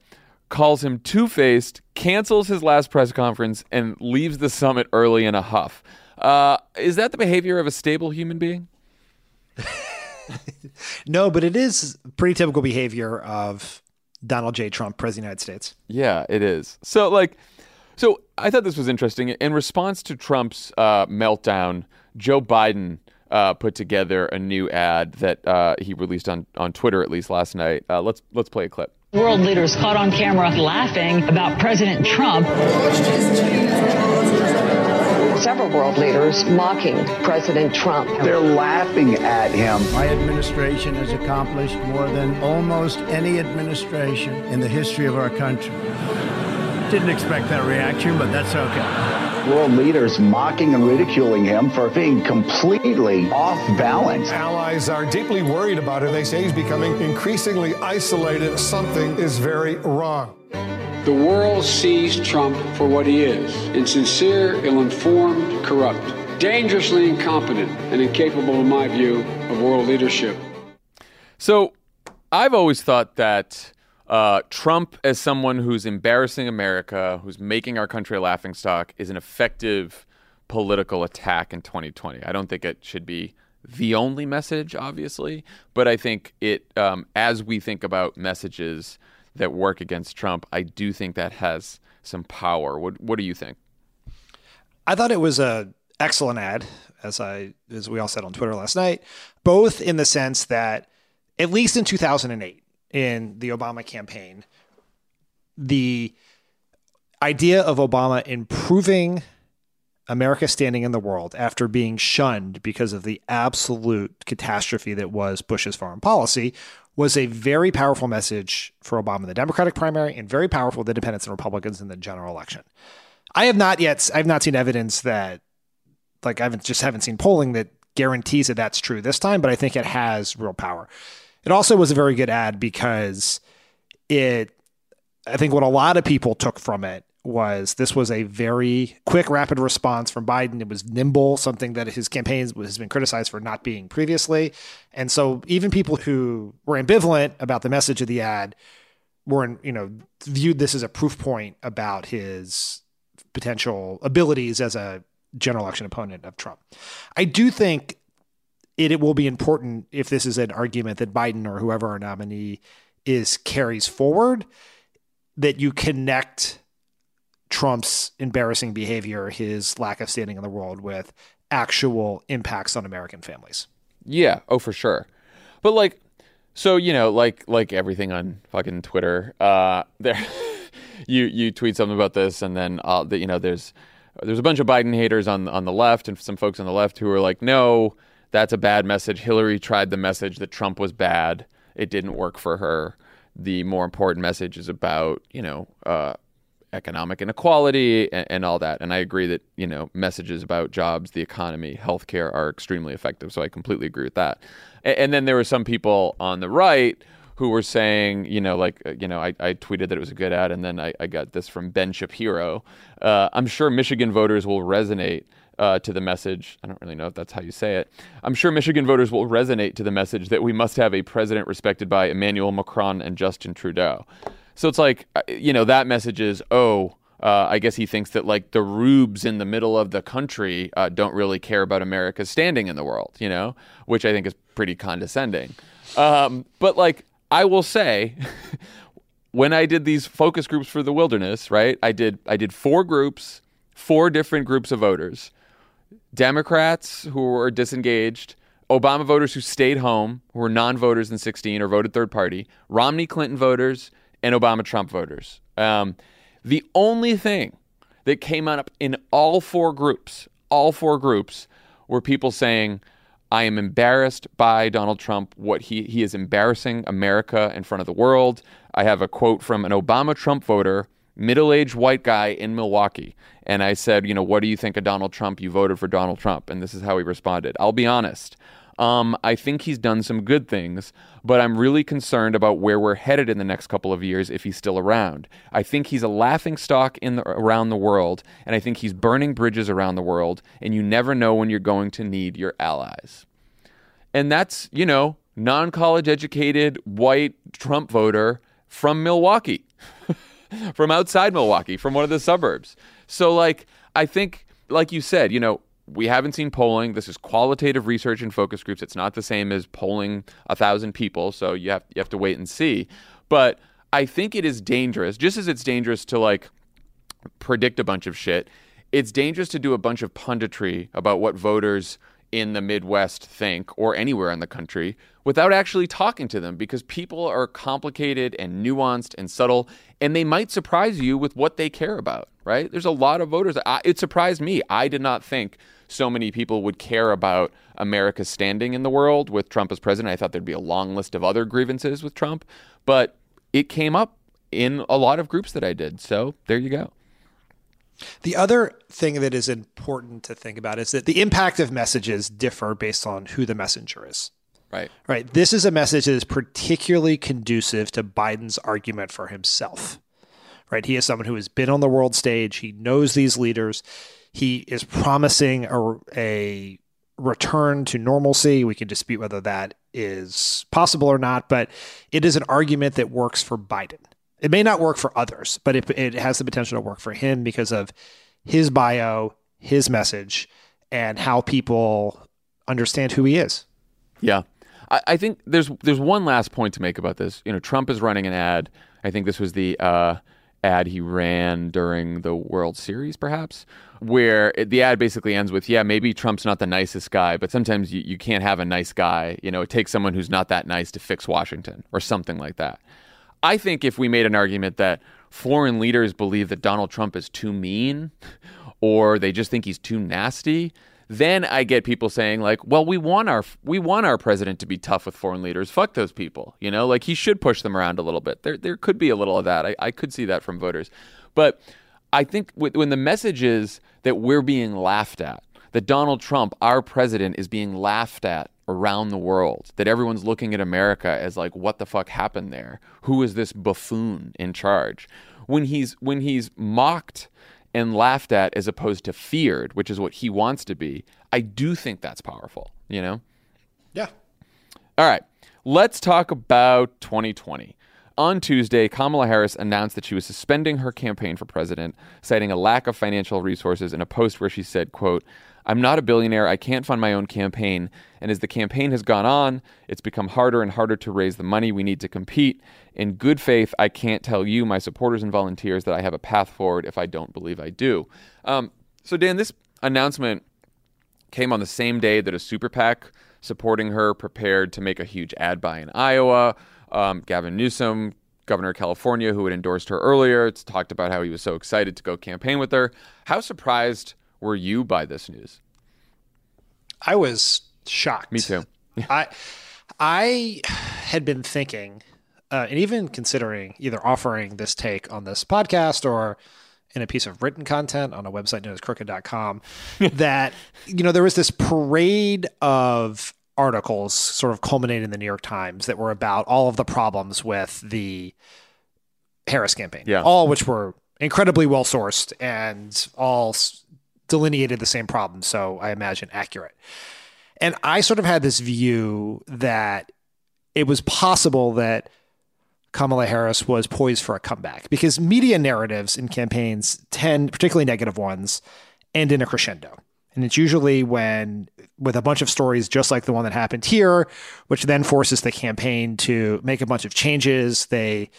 calls him two faced, cancels his last press conference, and leaves the summit early in a huff. Uh, is that the behavior of a stable human being? no, but it is pretty typical behavior of Donald J. Trump, President of the United States. Yeah, it is. So, like, so I thought this was interesting. In response to Trump's uh, meltdown, Joe Biden uh, put together a new ad that uh, he released on, on Twitter at least last night. Uh, let's let's play a clip. World leaders caught on camera laughing about President Trump. Several world leaders mocking President Trump. They're laughing at him. My administration has accomplished more than almost any administration in the history of our country. Didn't expect that reaction, but that's okay. World leaders mocking and ridiculing him for being completely off balance. Allies are deeply worried about it. They say he's becoming increasingly isolated. Something is very wrong. The world sees Trump for what he is insincere, ill informed, corrupt, dangerously incompetent, and incapable, in my view, of world leadership. So I've always thought that uh, Trump, as someone who's embarrassing America, who's making our country a laughingstock, is an effective political attack in 2020. I don't think it should be the only message, obviously, but I think it, um, as we think about messages that work against Trump, I do think that has some power. What What do you think? I thought it was a excellent ad, as I as we all said on Twitter last night, both in the sense that at least in 2008 in the Obama campaign, the idea of Obama improving America's standing in the world after being shunned because of the absolute catastrophe that was Bush's foreign policy was a very powerful message for Obama in the Democratic primary and very powerful to independents and Republicans in the general election. I have not yet I've not seen evidence that like I haven't just haven't seen polling that guarantees that that's true this time, but I think it has real power. It also was a very good ad because it, I think what a lot of people took from it was this was a very quick, rapid response from Biden. It was nimble, something that his campaign has been criticized for not being previously. And so even people who were ambivalent about the message of the ad were, you know, viewed this as a proof point about his potential abilities as a general election opponent of Trump. I do think it, it will be important if this is an argument that Biden or whoever our nominee is carries forward that you connect Trump's embarrassing behavior, his lack of standing in the world with actual impacts on American families. Yeah, oh for sure. But like So you know, like like everything on fucking Twitter, uh, there, you you tweet something about this, and then uh, you know there's there's a bunch of Biden haters on on the left, and some folks on the left who are like, no, that's a bad message. Hillary tried the message that Trump was bad. It didn't work for her. The more important message is about you know. Uh, economic inequality and, and, all that. And I agree that, you know, messages about jobs, the economy, healthcare are extremely effective. So I completely agree with that. And, and then there were some people on the right who were saying, you know, like, uh, you know, I, I tweeted that it was a good ad. And then I, I got this from Ben Shapiro. Uh, I'm sure Michigan voters will resonate. Uh, to the message. I don't really know if that's how you say it. I'm sure Michigan voters will resonate to the message that we must have a president respected by Emmanuel Macron and Justin Trudeau. So it's like, uh, you know, that message is, oh, uh, I guess he thinks that like the rubes in the middle of the country uh, don't really care about America's standing in the world, you know, which I think is pretty condescending. Um, but like, I will say, when I did these focus groups for the wilderness, right? I did I did four groups, four different groups of voters, Democrats who were disengaged. Obama voters who stayed home, who were non voters in 16 or voted third party, Romney Clinton voters, and Obama Trump voters. Um, the only thing that came up in all four groups, all four groups, were people saying, I am embarrassed by Donald Trump. What he he is embarrassing America in front of the world. I have a quote from an Obama Trump voter, middle-aged white guy in Milwaukee, and I said, you know, what do you think of Donald Trump? You voted for Donald Trump, and this is how he responded. I'll be honest. Um, I think he's done some good things, but I'm really concerned about where we're headed in the next couple of years if he's still around. I think he's a laughing stock in the, around the world, and I think he's burning bridges around the world, and you never know when you're going to need your allies. And that's, you know, non college educated white Trump voter from Milwaukee, from outside Milwaukee, from one of the suburbs. So, like, I think, like you said, you know, we haven't seen polling. This is qualitative research and focus groups. It's not the same as polling a thousand people, so you have you have to wait and see. But I think it is dangerous, just as it's dangerous to like predict a bunch of shit. It's dangerous to do a bunch of punditry about what voters in the Midwest think or anywhere in the country without actually talking to them because people are complicated and nuanced and subtle and they might surprise you with what they care about, right? There's a lot of voters. I, it surprised me. I did not think so many people would care about America's standing in the world with Trump as president. I thought there'd be a long list of other grievances with Trump, but it came up in a lot of groups that I did. So there you go. The other thing that is important to think about is that the impact of messages differ based on who the messenger is. Right. Right. This is a message that is particularly conducive to Biden's argument for himself. Right. He is someone who has been on the world stage. He knows these leaders. He is promising a, a return to normalcy. We can dispute whether that is possible or not, but it is an argument that works for Biden. It may not work for others, but it, it has the potential to work for him because of his bio, his message, and how people understand who he is. Yeah. I, I think there's there's one last point to make about this. You know, Trump is running an ad. I think this was the uh, ad he ran during the World Series, perhaps, where it, the ad basically ends with, yeah, maybe Trump's not the nicest guy, but sometimes you, you can't have a nice guy. You know, it takes someone who's not that nice to fix Washington or something like that. I think if we made an argument that foreign leaders believe that Donald Trump is too mean or they just think he's too nasty, then I get people saying like, "Well, we want our we want our president to be tough with foreign leaders. Fuck those people." You know, like he should push them around a little bit. There there could be a little of that. I, I could see that from voters, but I think when the message is that we're being laughed at, that Donald Trump, our president, is being laughed at around the world, that everyone's looking at America as like, what the fuck happened there? Who is this buffoon in charge? When he's when he's mocked and laughed at as opposed to feared, which is what he wants to be, I do think that's powerful, you know? Yeah. All right. Let's talk about 2020. On Tuesday, Kamala Harris announced that she was suspending her campaign for president, citing a lack of financial resources in a post where she said, quote, I'm not a billionaire. I can't fund my own campaign. And as the campaign has gone on, it's become harder and harder to raise the money we need to compete. In good faith, I can't tell you, my supporters and volunteers, that I have a path forward if I don't believe I do. Um, so, Dan, this announcement came on the same day that a super PAC supporting her, prepared to make a huge ad buy in Iowa. Um, Gavin Newsom, governor of California, who had endorsed her earlier, talked about how he was so excited to go campaign with her. How surprised were you by this news? I was shocked. Me too. I I had been thinking, uh, and even considering either offering this take on this podcast or in a piece of written content on a website known as crooked.com, that, you know, there was this parade of articles sort of culminating in the New York Times that were about all of the problems with the Harris campaign. Yeah. All which were incredibly well sourced and all delineated the same problem. So I imagine accurate. And I sort of had this view that it was possible that Kamala Harris was poised for a comeback because media narratives in campaigns tend, particularly negative ones, end in a crescendo. And it's usually when, with a bunch of stories just like the one that happened here, which then forces the campaign to make a bunch of changes. They,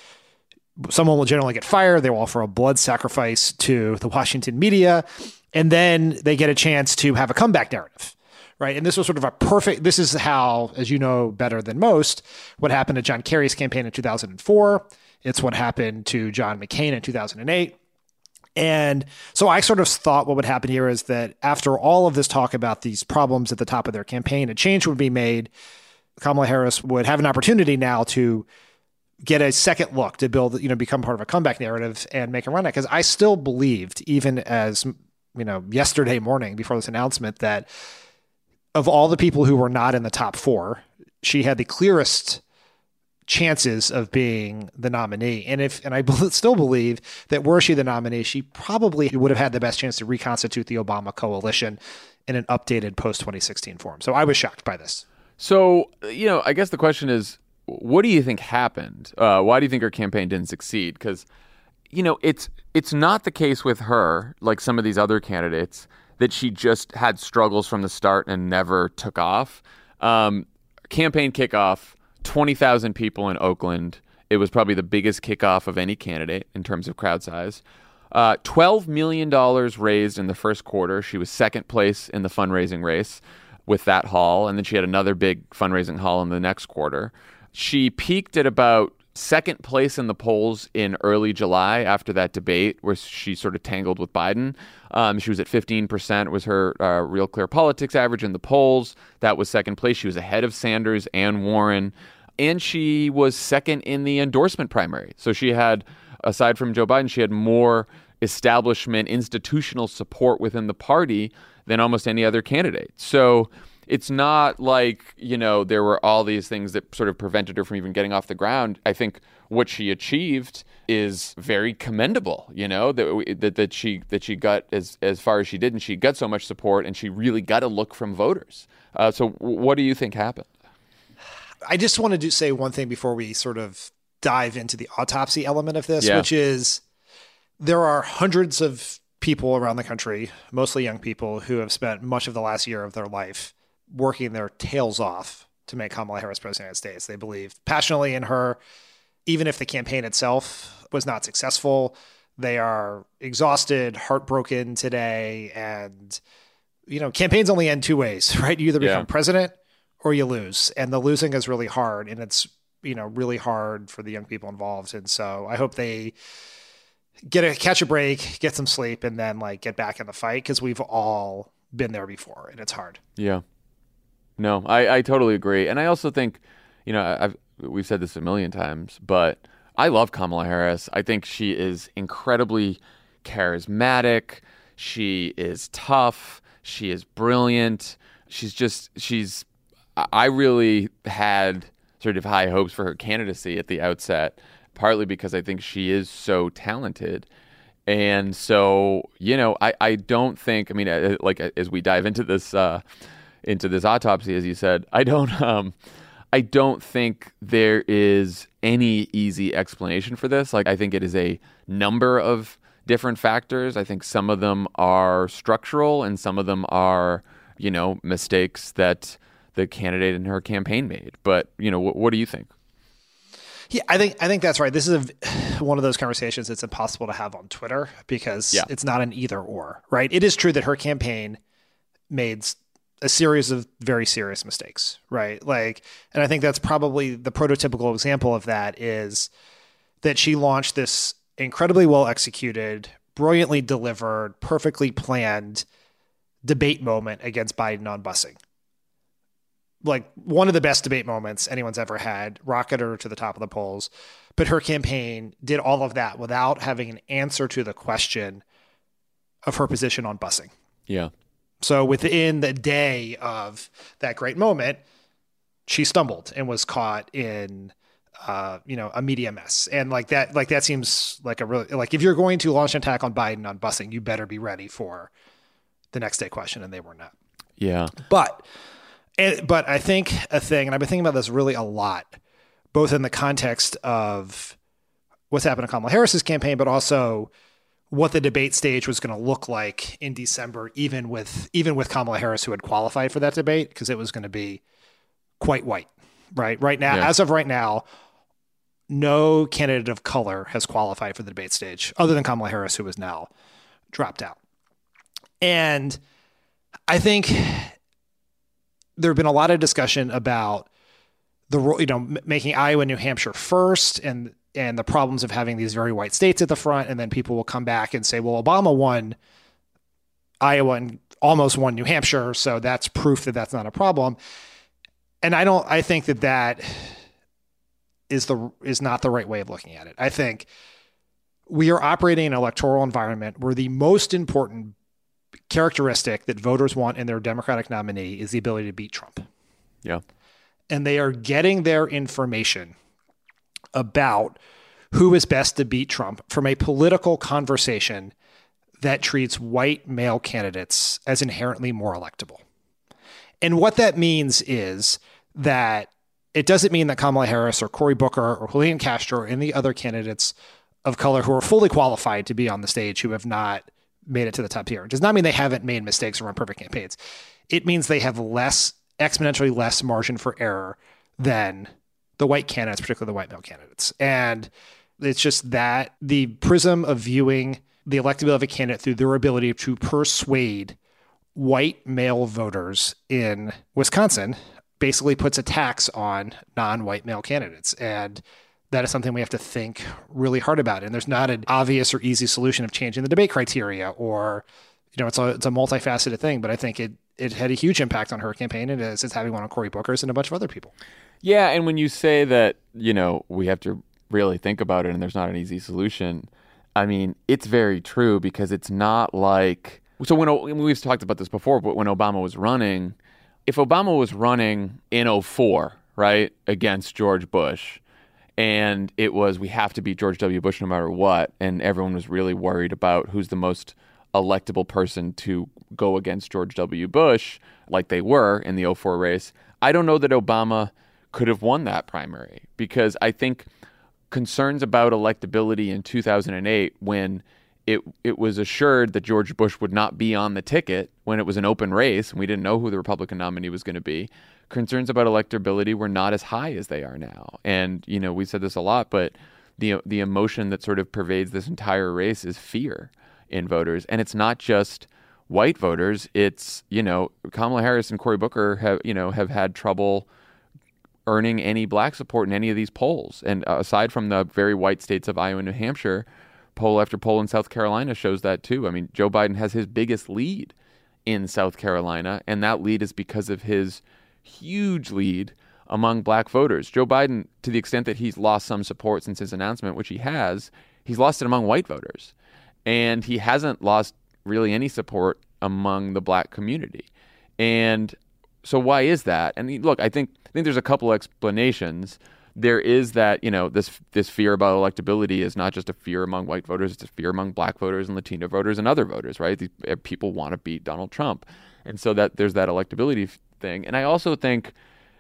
someone will generally get fired. They will offer a blood sacrifice to the Washington media. And then they get a chance to have a comeback narrative right? And this was sort of a perfect. This is how, as you know better than most, what happened to John Kerry's campaign in 2004. It's what happened to John McCain in 2008. And so I sort of thought what would happen here is that after all of this talk about these problems at the top of their campaign, a change would be made. Kamala Harris would have an opportunity now to get a second look to build, you know, become part of a comeback narrative and make a run at. Because I still believed, even as you know, yesterday morning before this announcement, that of all the people who were not in the top four, she had the clearest chances of being the nominee. And if and I still believe that were she the nominee, she probably would have had the best chance to reconstitute the Obama coalition in an updated post 2016 form. So I was shocked by this. So, you know, I guess the question is what do you think happened? Uh, why do you think her campaign didn't succeed? Because, you know, it's it's not the case with her, like some of these other candidates, that she just had struggles from the start and never took off. Um, campaign kickoff, 20,000 people in Oakland. It was probably the biggest kickoff of any candidate in terms of crowd size. Uh, $12 million raised in the first quarter. She was second place in the fundraising race with that haul. And then she had another big fundraising haul in the next quarter. She peaked at about second place in the polls in early July after that debate where she sort of tangled with Biden. Um, she was at 15% was her uh, Real Clear Politics average in the polls. That was second place. She was ahead of Sanders and Warren. And she was second in the endorsement primary. So she had, aside from Joe Biden, she had more establishment, institutional support within the party than almost any other candidate. So it's not like, you know, there were all these things that sort of prevented her from even getting off the ground. I think what she achieved is very commendable, you know, that, that, that she that she got as, as far as she did and she got so much support and she really got a look from voters. Uh, so what do you think happened? I just wanted to say one thing before we sort of dive into the autopsy element of this, Yeah. which is there are hundreds of people around the country, mostly young people, who have spent much of the last year of their life working their tails off to make Kamala Harris president of the United States. They believe passionately in her, even if the campaign itself was not successful. They are exhausted, heartbroken today, and you know, campaigns only end two ways, right? You either Yeah. become president or you lose, and the losing is really hard, and it's you know really hard for the young people involved. And so I hope they get a catch a break, get some sleep, and then like get back in the fight because we've all been there before, and it's hard. Yeah. No, I, I totally agree. And I also think, you know, I've, we've said this a million times, but I love Kamala Harris. I think she is incredibly charismatic. She is tough. She is brilliant. She's just, she's, I- really had sort of high hopes for her candidacy at the outset, partly because I think she is so talented. And so, you know, I, I don't think, I mean, uh, like as we dive into this, uh, into this autopsy, as you said, I don't, um, I don't think there is any easy explanation for this. Like, I think it is a number of different factors. I think some of them are structural and some of them are, you know, mistakes that the candidate and her campaign made. But, you know, what, what do you think? Yeah, I think I think that's right. This is a, one of those conversations that's impossible to have on Twitter because Yeah. it's not an either or, right? It is true that her campaign made a series of very serious mistakes, right? Like, and I think that's probably the prototypical example of that is that she launched this incredibly well executed, brilliantly delivered, perfectly planned debate moment against Biden on busing. Like one of the best debate moments anyone's ever had, rocket her to the top of the polls. But her campaign did all of that without having an answer to the question of her position on busing. Yeah. So within the day of that great moment, she stumbled and was caught in uh, you know, a media mess. And like that like that seems like a really like if you're going to launch an attack on Biden on busing, you better be ready for the next day question and they were not. Yeah. But and, but I think a thing and I've been thinking about this really a lot both in the context of what's happened to Kamala Harris's campaign but also what the debate stage was going to look like in December, even with even with Kamala Harris, who had qualified for that debate, because it was going to be quite white. Right, right now, Yeah. as of right now, no candidate of color has qualified for the debate stage, other than Kamala Harris, who has now dropped out. And I think there have been a lot of discussion about the ro- you know m- making Iowa, New Hampshire first, and and the problems of having these very white states at the front, and then people will come back and say, well, Obama won Iowa and almost won New Hampshire, so that's proof that that's not a problem. And I don't. I think that that is the is not the right way of looking at it. I think we are operating in an electoral environment where the most important characteristic that voters want in their Democratic nominee is the ability to beat Trump Yeah. and they are getting their information about who is best to beat Trump from a political conversation that treats white male candidates as inherently more electable. And what that means is that it doesn't mean that Kamala Harris or Cory Booker or Julian Castro or any other candidates of color who are fully qualified to be on the stage who have not made it to the top tier. It does not mean they haven't made mistakes or run perfect campaigns. It means they have less, exponentially less margin for error than the white candidates, particularly the white male candidates. And it's just that the prism of viewing the electability of a candidate through their ability to persuade white male voters in Wisconsin basically puts a tax on non-white male candidates and that is something we have to think really hard about and there's not an obvious or easy solution of changing the debate criteria or you know it's a it's a multifaceted thing but I think it it had a huge impact on her campaign and it's, having one on Cory Booker's and a bunch of other people. Yeah, and when you say that, you know, we have to really think about it and there's not an easy solution, I mean, it's very true because it's not like so when we've talked about this before, but when Obama was running, if Obama was running in 04, right, against George Bush, and it was we have to beat George W. Bush no matter what, and everyone was really worried about who's the most electable person to go against George W. Bush, like they were in the 04 race. I don't know that Obama could have won that primary because I think concerns about electability in 2008 when it it was assured that George Bush would not be on the ticket when it was an open race and we didn't know who the Republican nominee was going to be. Concerns about electability were not as high as they are now. And you know, we said this a lot, but the the emotion that sort of pervades this entire race is fear in voters, and it's not just white voters. It's you know Kamala Harris and Cory Booker have you know have had trouble earning any black support in any of these polls. And uh, aside from the very white states of Iowa and New Hampshire, poll after poll in South Carolina shows that too. I mean, Joe Biden has his biggest lead in South Carolina, and that lead is because of his huge lead among black voters. Joe Biden, to the extent that he's lost some support since his announcement, which he has, he's lost it among white voters. And he hasn't lost really any support among the black community. And so why is that? And look, I think I think there's a couple explanations. There is that you know this this fear about electability is not just a fear among white voters; it's a fear among black voters and Latino voters and other voters. Right? These uh, people want to beat Donald Trump, and so that there's that electability thing. And I also think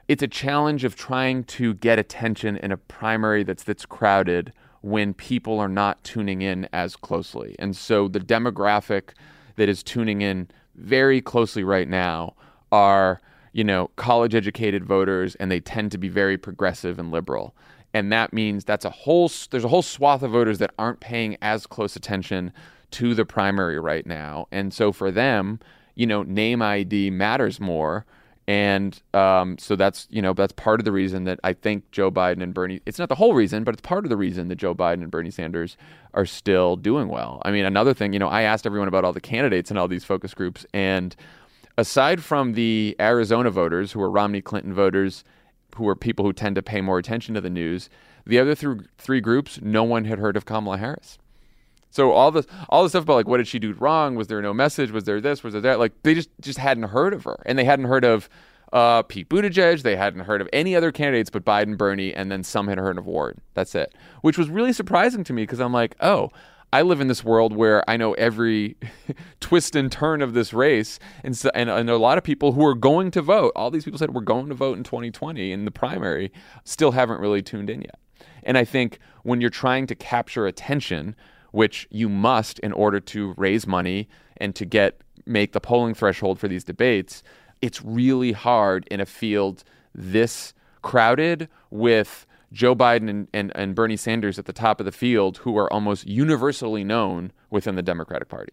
it's a challenge of trying to get attention in a primary that's that's crowded when people are not tuning in as closely. And so the demographic that is tuning in very closely right now are, you know, college educated voters and they tend to be very progressive and liberal. And that means that's a whole there's a whole swath of voters that aren't paying as close attention to the primary right now. And so for them, you know, name ID matters more. And um, so that's you know that's part of the reason that I think Joe Biden and Bernie. It's not the whole reason, but it's part of the reason that Joe Biden and Bernie Sanders are still doing well. I mean, another thing, you know, I asked everyone about all the candidates and all these focus groups, and aside from the Arizona voters who are Romney Clinton voters, who are people who tend to pay more attention to the news, the other th- three groups, no one had heard of Kamala Harris. So all this all the stuff about like what did she do wrong? Was there no message? Was there this? Was there that? Like they just just hadn't heard of her, and they hadn't heard of uh, Pete Buttigieg. They hadn't heard of any other candidates but Biden, Bernie, and then some had heard of Warren. That's it, which was really surprising to me because I'm like, oh. I live in this world where I know every twist and turn of this race, and, so, and and a lot of people who are going to vote. All these people said we're going to vote in 2020 in the primary, still haven't really tuned in yet. And I think when you're trying to capture attention which you must in order to raise money and to get make the polling threshold for these debates, it's really hard in a field this crowded with Joe Biden and, and, and Bernie Sanders at the top of the field, who are almost universally known within the Democratic Party.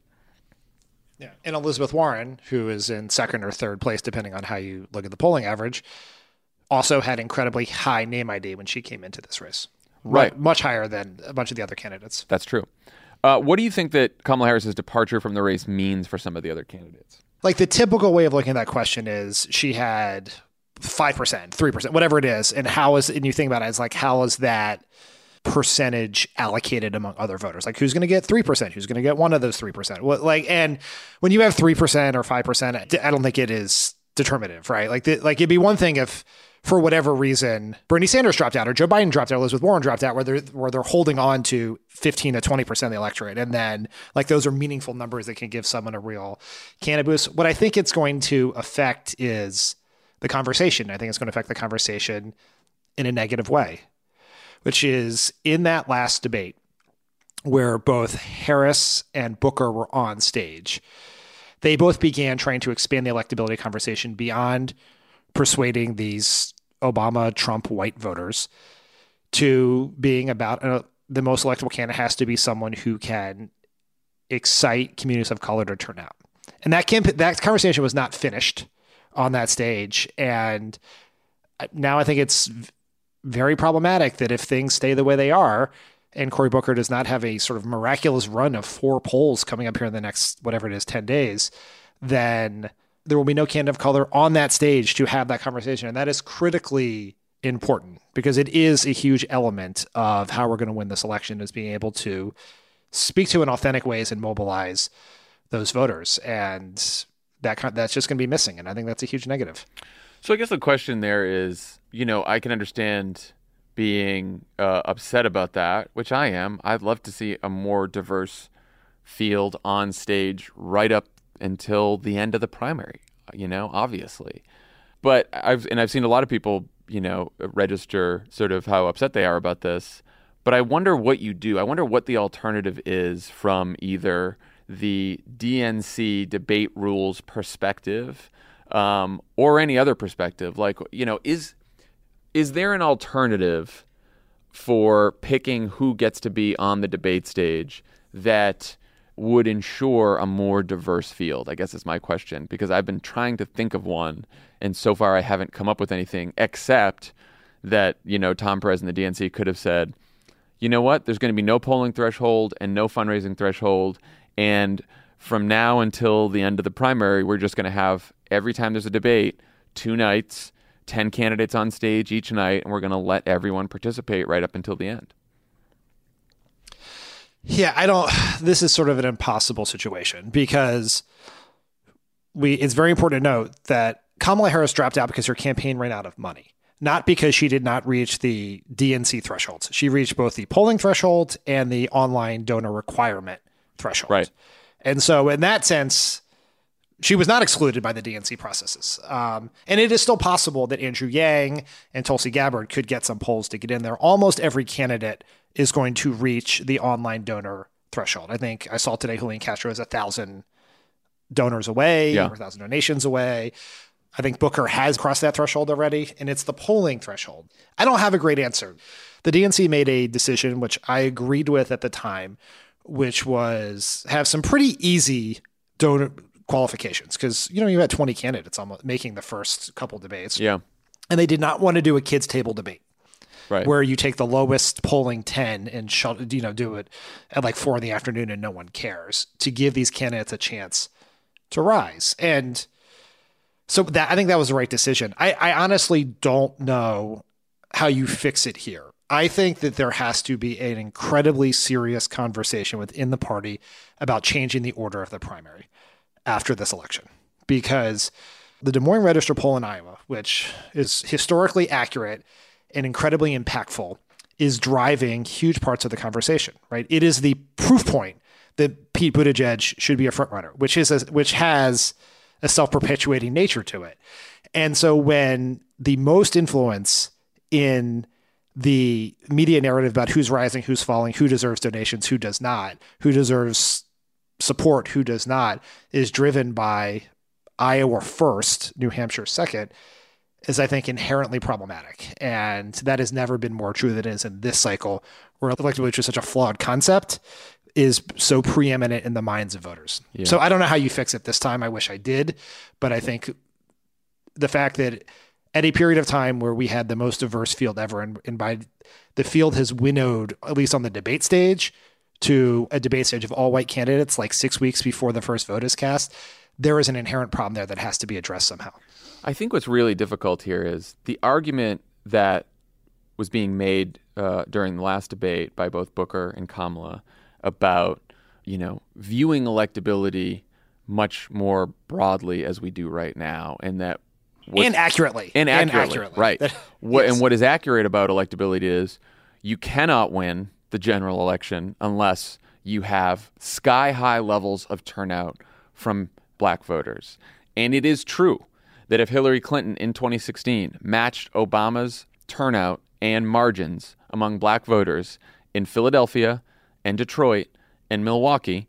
Yeah. And Elizabeth Warren, who is in second or third place, depending on how you look at the polling average, also had incredibly high name ID when she came into this race. Right. Much higher than a bunch of the other candidates. That's true. Uh, what do you think that Kamala Harris's departure from the race means for some of the other candidates? Like the typical way of looking at that question is she had 5%, 3%, whatever it is. And how is, and you think about it it's like, how is that percentage allocated among other voters? Like who's going to get 3%? Who's going to get one of those 3%? What, like, and when you have 3% or 5%, I don't think it is determinative, right? Like, the, like it'd be one thing if, for whatever reason, Bernie Sanders dropped out or Joe Biden dropped out, Elizabeth Warren dropped out, where they're where they're holding on to 15 to 20 percent of the electorate, and then like those are meaningful numbers that can give someone a real boost. What I think it's going to affect is the conversation. I think it's going to affect the conversation in a negative way, which is in that last debate where both Harris and Booker were on stage. They both began trying to expand the electability conversation beyond persuading these Obama, Trump, white voters to being about uh, the most electable candidate has to be someone who can excite communities of color to turn out. And that camp- that conversation was not finished on that stage. And now I think it's very problematic that if things stay the way they are, and Cory Booker does not have a sort of miraculous run of four polls coming up here in the next whatever it is, ten days, then there will be no candidate of color on that stage to have that conversation. And that is critically important because it is a huge element of how we're going to win this election is being able to speak to in authentic ways and mobilize those voters. And that kind, that's just going to be missing. And I think that's a huge negative. So I guess the question there is, you know, I can understand being uh, upset about that, which I am. I'd love to see a more diverse field on stage right up until the end of the primary, you know, obviously. But I've and I've seen a lot of people, you know, register sort of how upset they are about this. But I wonder what you do. I wonder what the alternative is from either the DNC debate rules perspective um, or any other perspective. Like, you know, is is there an alternative for picking who gets to be on the debate stage that would ensure a more diverse field? I guess is my question because I've been trying to think of one, and so far I haven't come up with anything except that you know Tom Perez and the DNC could have said, you know what, there's going to be no polling threshold and no fundraising threshold, and from now until the end of the primary, we're just going to have every time there's a debate, two nights, 10 candidates on stage each night, and we're going to let everyone participate right up until the end. Yeah, I don't. This is sort of an impossible situation because we. It's very important to note that Kamala Harris dropped out because her campaign ran out of money, not because she did not reach the DNC thresholds. She reached both the polling threshold and the online donor requirement threshold. Right. And so, in that sense, she was not excluded by the DNC processes. Um, and it is still possible that Andrew Yang and Tulsi Gabbard could get some polls to get in there. Almost every candidate is going to reach the online donor threshold. I think I saw today Julian Castro is a thousand donors away Yeah. or a thousand donations away. I think Booker has crossed that threshold already, and it's the polling threshold. I don't have a great answer. The DNC made a decision, which I agreed with at the time, which was have some pretty easy donor qualifications because you know you had 20 candidates almost making the first couple debates. Yeah. And they did not want to do a kids table debate. Right. Where you take the lowest polling 10 and shut, you know, do it at like four in the afternoon and no one cares to give these candidates a chance to rise. And so that I think that was the right decision. I, I honestly don't know how you fix it here. I think that there has to be an incredibly serious conversation within the party about changing the order of the primary after this election because the Des Moines Register poll in Iowa, which is historically accurate and incredibly impactful, is driving huge parts of the conversation, right? It is the proof point that Pete Buttigieg should be a frontrunner, which is a, which has a self-perpetuating nature to it. And so when the most influence in the media narrative about who's rising, who's falling, who deserves donations, who does not, who deserves support, who does not, is driven by Iowa first, New Hampshire second, is I think inherently problematic. And that has never been more true than it is in this cycle, where elected which is such a flawed concept is so preeminent in the minds of voters. Yeah. So I don't know how you fix it this time. I wish I did, but I think the fact that at a period of time where we had the most diverse field ever, and, and by the field has winnowed, at least on the debate stage, to a debate stage of all white candidates like six weeks before the first vote is cast, there is an inherent problem there that has to be addressed somehow. I think what's really difficult here is the argument that was being made uh, during the last debate by both Booker and Kamala about, you know, viewing electability much more broadly as we do right now, and that And accurately. and And accurately, accurately. right? That- what yes. and what is accurate about electability is you cannot win the general election unless you have sky high levels of turnout from black voters, and it is true that if Hillary Clinton in 2016 matched Obama's turnout and margins among black voters in Philadelphia and Detroit and Milwaukee,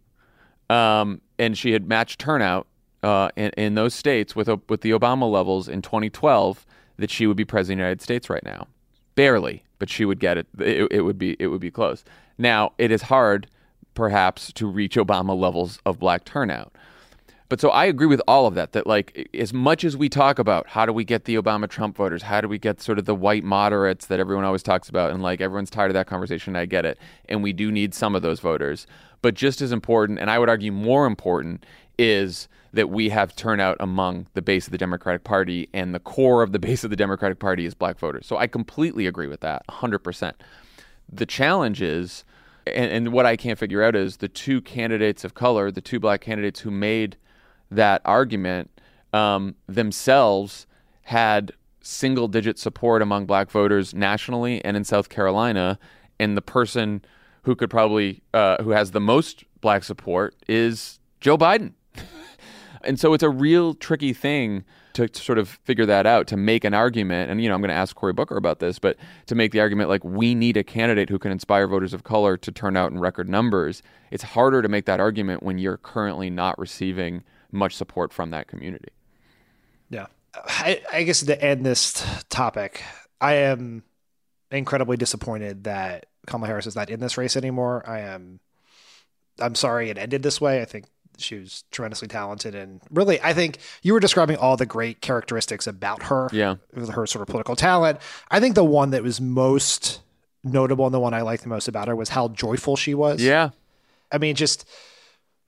um, and she had matched turnout uh, in, in those states with o- with the Obama levels in 2012, that she would be president of the United States right now, barely, but she would get it. It, it would be it would be close. Now it is hard, perhaps, to reach Obama levels of black turnout. But so I agree with all of that. That like as much as we talk about how do we get the Obama Trump voters, how do we get sort of the white moderates that everyone always talks about, and like everyone's tired of that conversation. I get it, and we do need some of those voters. But just as important, and I would argue more important, is that we have turnout among the base of the Democratic Party, and the core of the base of the Democratic Party is black voters. So I completely agree with that, 100%. The challenge is, and, and what I can't figure out is the two candidates of color, the two black candidates who made that argument um, themselves had single digit support among black voters nationally and in South Carolina. And the person who could probably, uh, who has the most black support is Joe Biden. And so it's a real tricky thing to, to sort of figure that out, to make an argument. And, you know, I'm going to ask Cory Booker about this, but to make the argument like we need a candidate who can inspire voters of color to turn out in record numbers, it's harder to make that argument when you're currently not receiving much support from that community. Yeah. I, I guess to end this topic, I am incredibly disappointed that Kamala Harris is not in this race anymore. I am. I'm sorry it ended this way. I think she was tremendously talented, and really, I think you were describing all the great characteristics about her. Yeah. her sort of political talent. I think the one that was most notable and the one I liked the most about her was how joyful she was. Yeah. I mean, just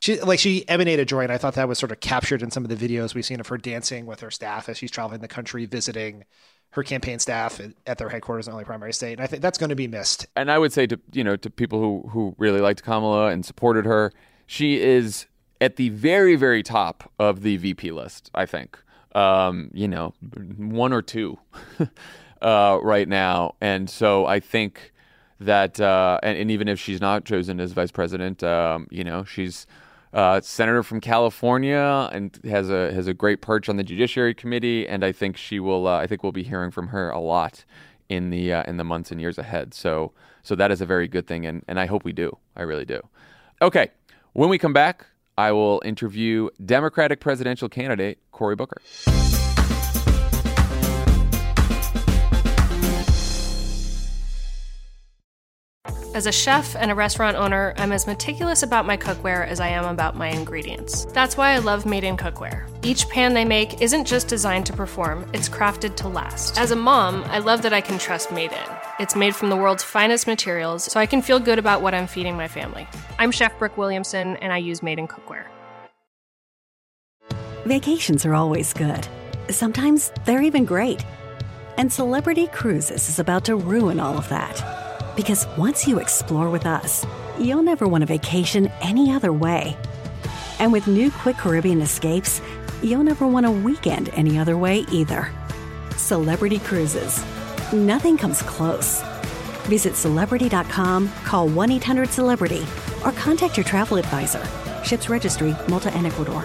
she like she emanated joy, and I thought that was sort of captured in some of the videos we've seen of her dancing with her staff as she's traveling the country, visiting her campaign staff at, their headquarters in the primary state. And I think that's going to be missed. And I would say to you know to people who who really liked Kamala and supported her, she is at the very very top of the VP list. I think um, you know one or two uh, right now, and so I think that uh, and, and even if she's not chosen as vice president, um, you know she's uh, senator from California and has a has a great perch on the Judiciary Committee, and I think she will. Uh, I think we'll be hearing from her a lot in the uh, in the months and years ahead. So so that is a very good thing, and and I hope we do. I really do. Okay, when we come back, I will interview Democratic presidential candidate Cory Booker. As a chef and a restaurant owner, I'm as meticulous about my cookware as I am about my ingredients. That's why I love Made in Cookware. Each pan they make isn't just designed to perform, it's crafted to last. As a mom, I love that I can trust Made in. It's made from the world's finest materials, so I can feel good about what I'm feeding my family. I'm Chef Brooke Williamson, and I use Made in Cookware. Vacations are always good. Sometimes they're even great. And Celebrity Cruises is about to ruin all of that. Because once you explore with us, you'll never want a vacation any other way. And with new Quick Caribbean escapes, you'll never want a weekend any other way either. Celebrity Cruises. Nothing comes close. Visit celebrity.com, call 1 800 Celebrity, or contact your travel advisor. Ships Registry, Malta and Ecuador.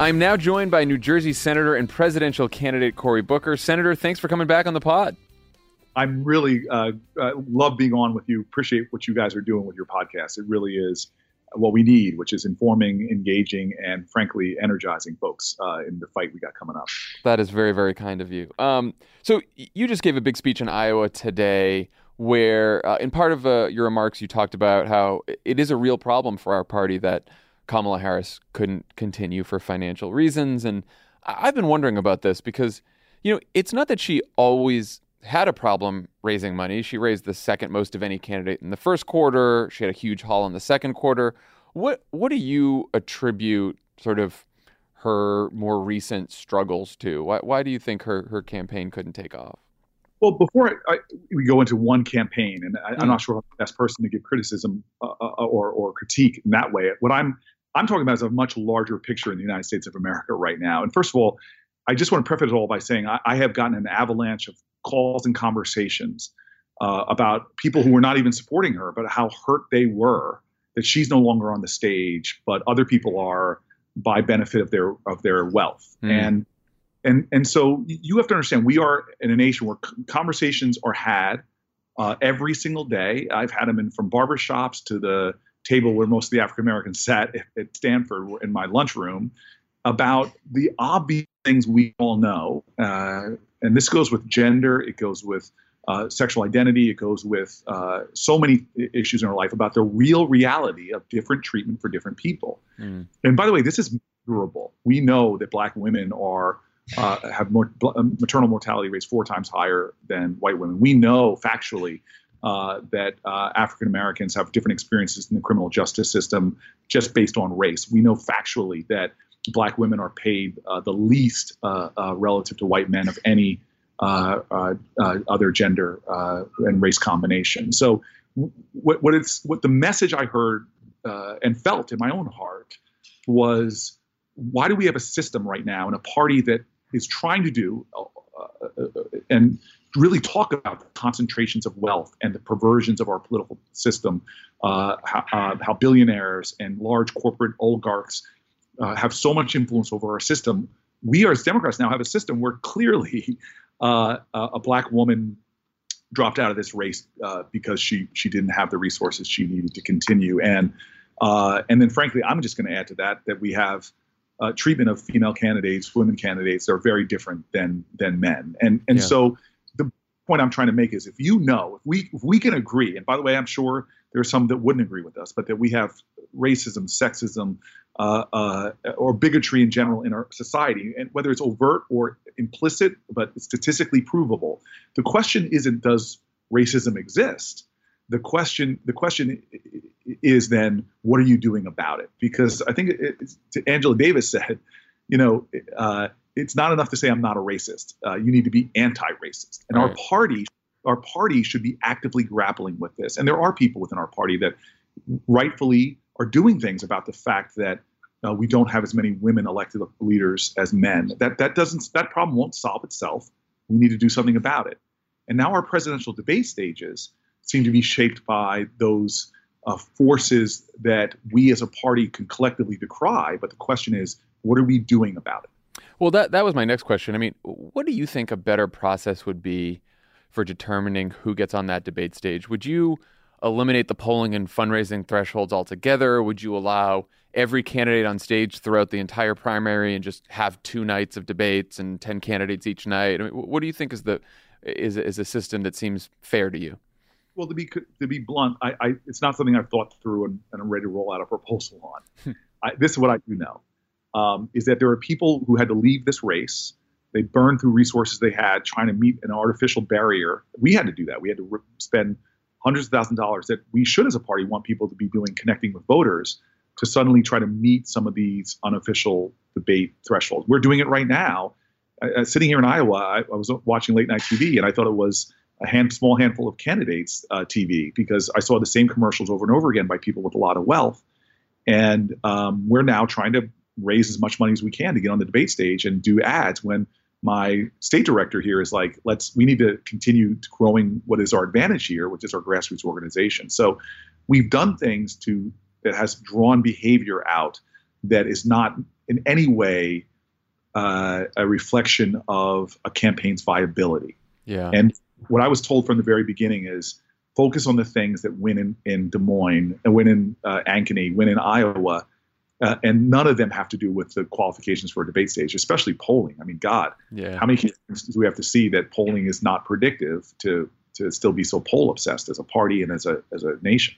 I'm now joined by New Jersey Senator and presidential candidate Cory Booker. Senator, thanks for coming back on the pod. I'm really uh, uh, love being on with you. Appreciate what you guys are doing with your podcast. It really is what we need, which is informing, engaging, and frankly, energizing folks uh, in the fight we got coming up. That is very, very kind of you. Um, so you just gave a big speech in Iowa today where uh, in part of uh, your remarks you talked about how it is a real problem for our party that Kamala Harris couldn't continue for financial reasons. And I've been wondering about this because you know it's not that she always had a problem raising money. She raised the second most of any candidate in the first quarter. She had a huge haul in the second quarter. What what do you attribute sort of her more recent struggles to? Why why do you think her her campaign couldn't take off well, before I, I, we go into one campaign, and I, am not sure I'm the best person to give criticism uh, uh, or, or critique in that way. What I'm I'm talking about is a much larger picture in the United States of America right now. And first of all, I just want to preface it all by saying I, I have gotten an avalanche of calls and conversations uh, about people who were not even supporting her, but how hurt they were that she's no longer on the stage, but other people are by benefit of their of their wealth. Mm. And and and so you have to understand we are in a nation where conversations are had uh, every single day. I've had them in from barbershops to the table where most of the African Americans sat at Stanford in my lunchroom about the obvious things we all know. Uh, and this goes with gender, it goes with uh, sexual identity, it goes with uh, so many issues in our life about the real reality of different treatment for different people. Mm. And by the way, this is durable. We know that black women are uh, have more, um, maternal mortality rates four times higher than white women. We know factually uh, that uh, African Americans have different experiences in the criminal justice system just based on race. We know factually that black women are paid uh, the least uh, uh, relative to white men of any other gender and race combination. So, what, what it's what the message I heard and felt in my own heart was why do we have a system right now and a party that is trying to do uh, uh, and really talk about the concentrations of wealth and the perversions of our political system, uh, how, uh, how, billionaires and large corporate oligarchs uh, have so much influence over our system. We, as Democrats, now have a system where clearly uh, a black woman dropped out of this race because she she didn't have the resources she needed to continue, and and then frankly, I'm just going to add to that that we have uh, treatment of female candidates, women candidates are very different than than men. And and yeah. so the point I'm trying to make is if you know, if we if we can agree, and by the way, I'm sure there are some that wouldn't agree with us, but that we have racism, sexism, uh, uh, or bigotry in general in our society, and whether it's overt or implicit, but statistically provable. The question isn't does racism exist? The question the question is then what are you doing about it? Because I think Angela Davis said, you know, uh, it's not enough to say I'm not a racist. Uh, you need to be anti-racist, and right. our party, our party should be actively grappling with this. And there are people within our party that rightfully are doing things about the fact that uh, we don't have as many women elected leaders as men. That that doesn't that problem won't solve itself we need to do something about it. And now our presidential debate stages seem to be shaped by those uh, forces that we as a party can collectively decry. But the question is, what are we doing about it? Well, that that was my next question. I mean, what do you think a better process would be for determining who gets on that debate stage? Would you eliminate the polling and fundraising thresholds altogether? Would you allow every candidate on stage throughout the entire primary and just have two nights of debates and 10 candidates each night? I mean, what do you think is the is is a system that seems fair to you? Well, to be to be blunt, I, I it's not something I've thought through and, and I'm ready to roll out a proposal on. I, this is what I do know: um, is that there are people who had to leave this race. They burned through resources they had trying to meet an artificial barrier. We had to do that. We had to re- spend hundreds of thousands of dollars that we should, as a party, want people to be doing connecting with voters to suddenly try to meet some of these unofficial debate thresholds. We're doing it right now. Uh, sitting here in Iowa, I, I, was watching late night TV, and I thought it was a hand, small handful of candidates uh, TV because I saw the same commercials over and over again by people with a lot of wealth. And um, we're now trying to raise as much money as we can to get on the debate stage and do ads when my state director here is like let's we need to continue growing what is our advantage here which is our grassroots organization. So we've done things to that has drawn behavior out that is not in any way uh, a reflection of a campaign's viability. Yeah. And what I was told from the very beginning is focus on the things that win in, in Des Moines, and win in uh, Ankeny, win in Iowa, uh, and none of them have to do with the qualifications for a debate stage, especially polling. I mean, God, yeah. how many cases do we have to see that polling is not predictive to to still be so poll obsessed as a party and as a as a nation?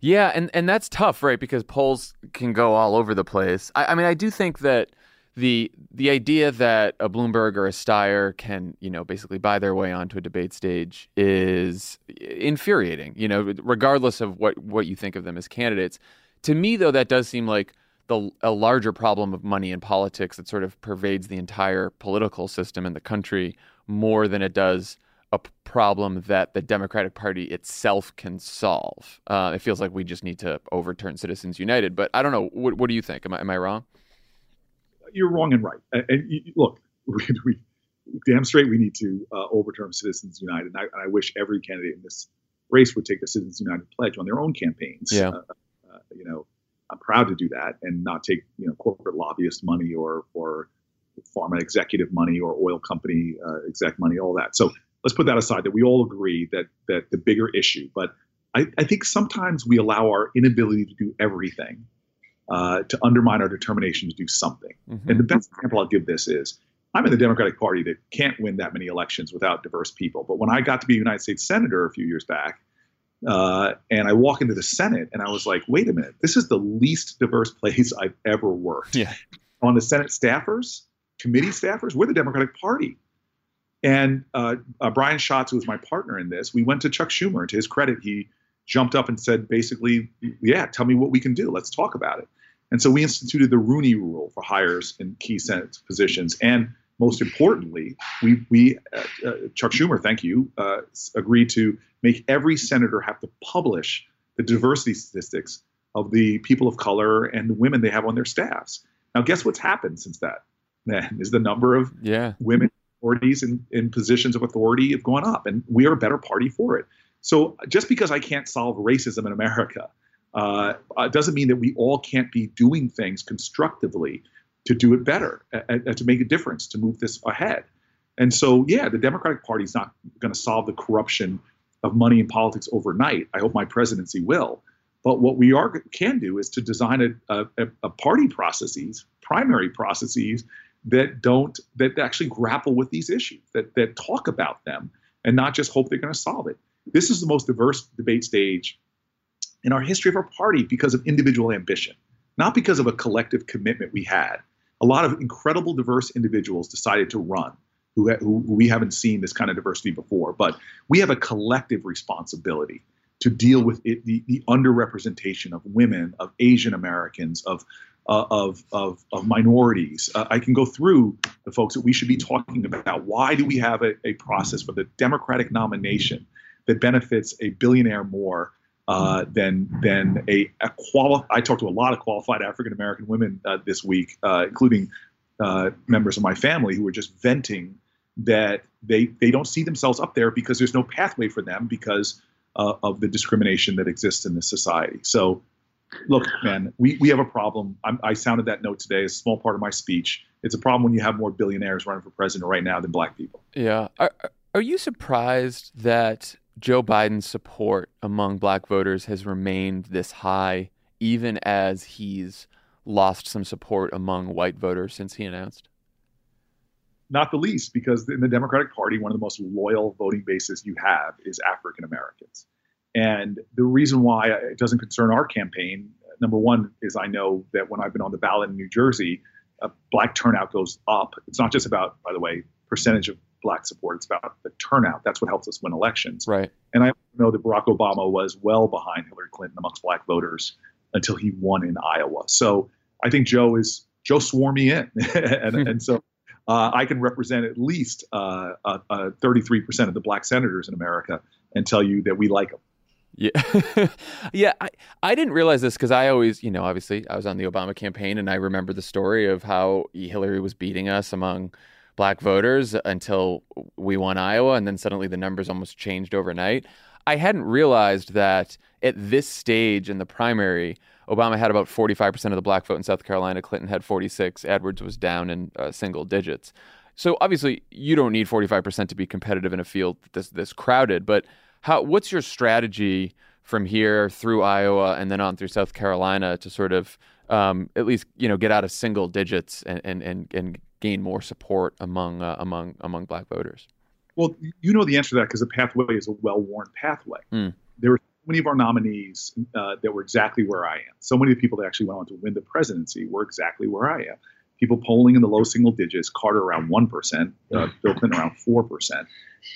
Yeah, and and that's tough, right? Because polls can go all over the place. I, I mean, I do think that the the idea that a Bloomberg or a Steyer can, you know, basically buy their way onto a debate stage is infuriating, you know, regardless of what what you think of them as candidates. To me though that does seem like the a larger problem of money in politics that sort of pervades the entire political system in the country more than it does a problem that the Democratic Party itself can solve. Uh, it feels like we just need to overturn Citizens United, but I don't know. What, what do you think? Am I, am I wrong? You're wrong and right. And, and look, we, we, damn straight we need to uh, overturn Citizens United. And I, and I, wish every candidate in this race would take the Citizens United pledge on their own campaigns. Yeah. Uh, uh, you know, I'm proud to do that and not take you know corporate lobbyist money or or pharma executive money or oil company uh, exec money, all that. So let's put that aside. That we all agree that that the bigger issue, but I, I think sometimes we allow our inability to do everything uh, to undermine our determination to do something. Mm-hmm. And the best example I'll give this is I'm in the Democratic Party that can't win that many elections without diverse people. But when I got to be a United States Senator a few years back, uh, and I walk into the Senate and I was like, wait a minute, this is the least diverse place I've ever worked. Yeah. On the Senate staffers, committee staffers, we're the Democratic Party. And uh, uh, Brian Schatz, who was my partner in this, we went to Chuck Schumer. To his credit, he jumped up and said, basically, yeah, tell me what we can do. Let's talk about it. And so we instituted the Rooney Rule for hires in key Senate positions. And most importantly, we, we uh, uh, Chuck Schumer, thank you, uh, agreed to make every senator have to publish the diversity statistics of the people of color and the women they have on their staffs. Now, guess what's happened since that? Then is the number of yeah. women authorities in, in positions of authority have gone up, and we are a better party for it. So just because I can't solve racism in America uh, uh, doesn't mean that we all can't be doing things constructively to do it better, and, to make a difference, to move this ahead. And so, yeah, the Democratic Party is not going to solve the corruption of money in politics overnight. I hope my presidency will. But what we are can do is to design a, a, a party processes, primary processes that don't that actually grapple with these issues, that that talk about them, and not just hope they're going to solve it. This is the most diverse debate stage in our history of our party because of individual ambition, not because of a collective commitment we had. A lot of incredible, diverse individuals decided to run who, who we haven't seen this kind of diversity before. But we have a collective responsibility to deal with it, the, the underrepresentation of women, of Asian Americans, of uh, of, of, of, minorities. Uh, I can go through the folks that we should be talking about. Why do we have a, a process for the Democratic nomination that benefits a billionaire more uh, than than a, a quali- I talked to a lot of qualified African American women uh, this week, uh, including uh, members of my family who were just venting that they they don't see themselves up there because there's no pathway for them because uh, of the discrimination that exists in this society. So, look, man, we, we have a problem. I'm, I sounded that note today, a small part of my speech. It's a problem when you have more billionaires running for president right now than black people. Yeah. Are, are you surprised that Joe Biden's support among black voters has remained this high, even as he's lost some support among white voters since he announced? Not the least, because in the Democratic Party, one of the most loyal voting bases you have is African Americans. And the reason why it doesn't concern our campaign, number one, is I know that when I've been on the ballot in New Jersey, uh, black turnout goes up. It's not just about, by the way, percentage of black support. It's about the turnout. That's what helps us win elections. Right. And I know that Barack Obama was well behind Hillary Clinton amongst black voters until he won in Iowa. So I think Joe is Joe swore me in, and, and so uh, I can represent at least uh, uh, 33% of the black senators in America and tell you that we like them. Yeah. yeah. I, I didn't realize this because I always, you know, obviously I was on the Obama campaign and I remember the story of how Hillary was beating us among black voters until we won Iowa. And then suddenly the numbers almost changed overnight. I hadn't realized that at this stage in the primary, Obama had about 45% of the black vote in South Carolina. Clinton had 46. Edwards was down in uh, single digits. So obviously, you don't need 45% to be competitive in a field this this crowded. But how? What's your strategy from here through Iowa and then on through South Carolina to sort of um, at least you know get out of single digits and and and, and gain more support among uh, among among black voters? Well, you know the answer to that because the pathway is a well-worn pathway. Mm. There were many of our nominees uh, that were exactly where I am. So many of the people that actually went on to win the presidency were exactly where I am. People polling in the low single digits, Carter around 1%, uh, Bill Clinton around 4%.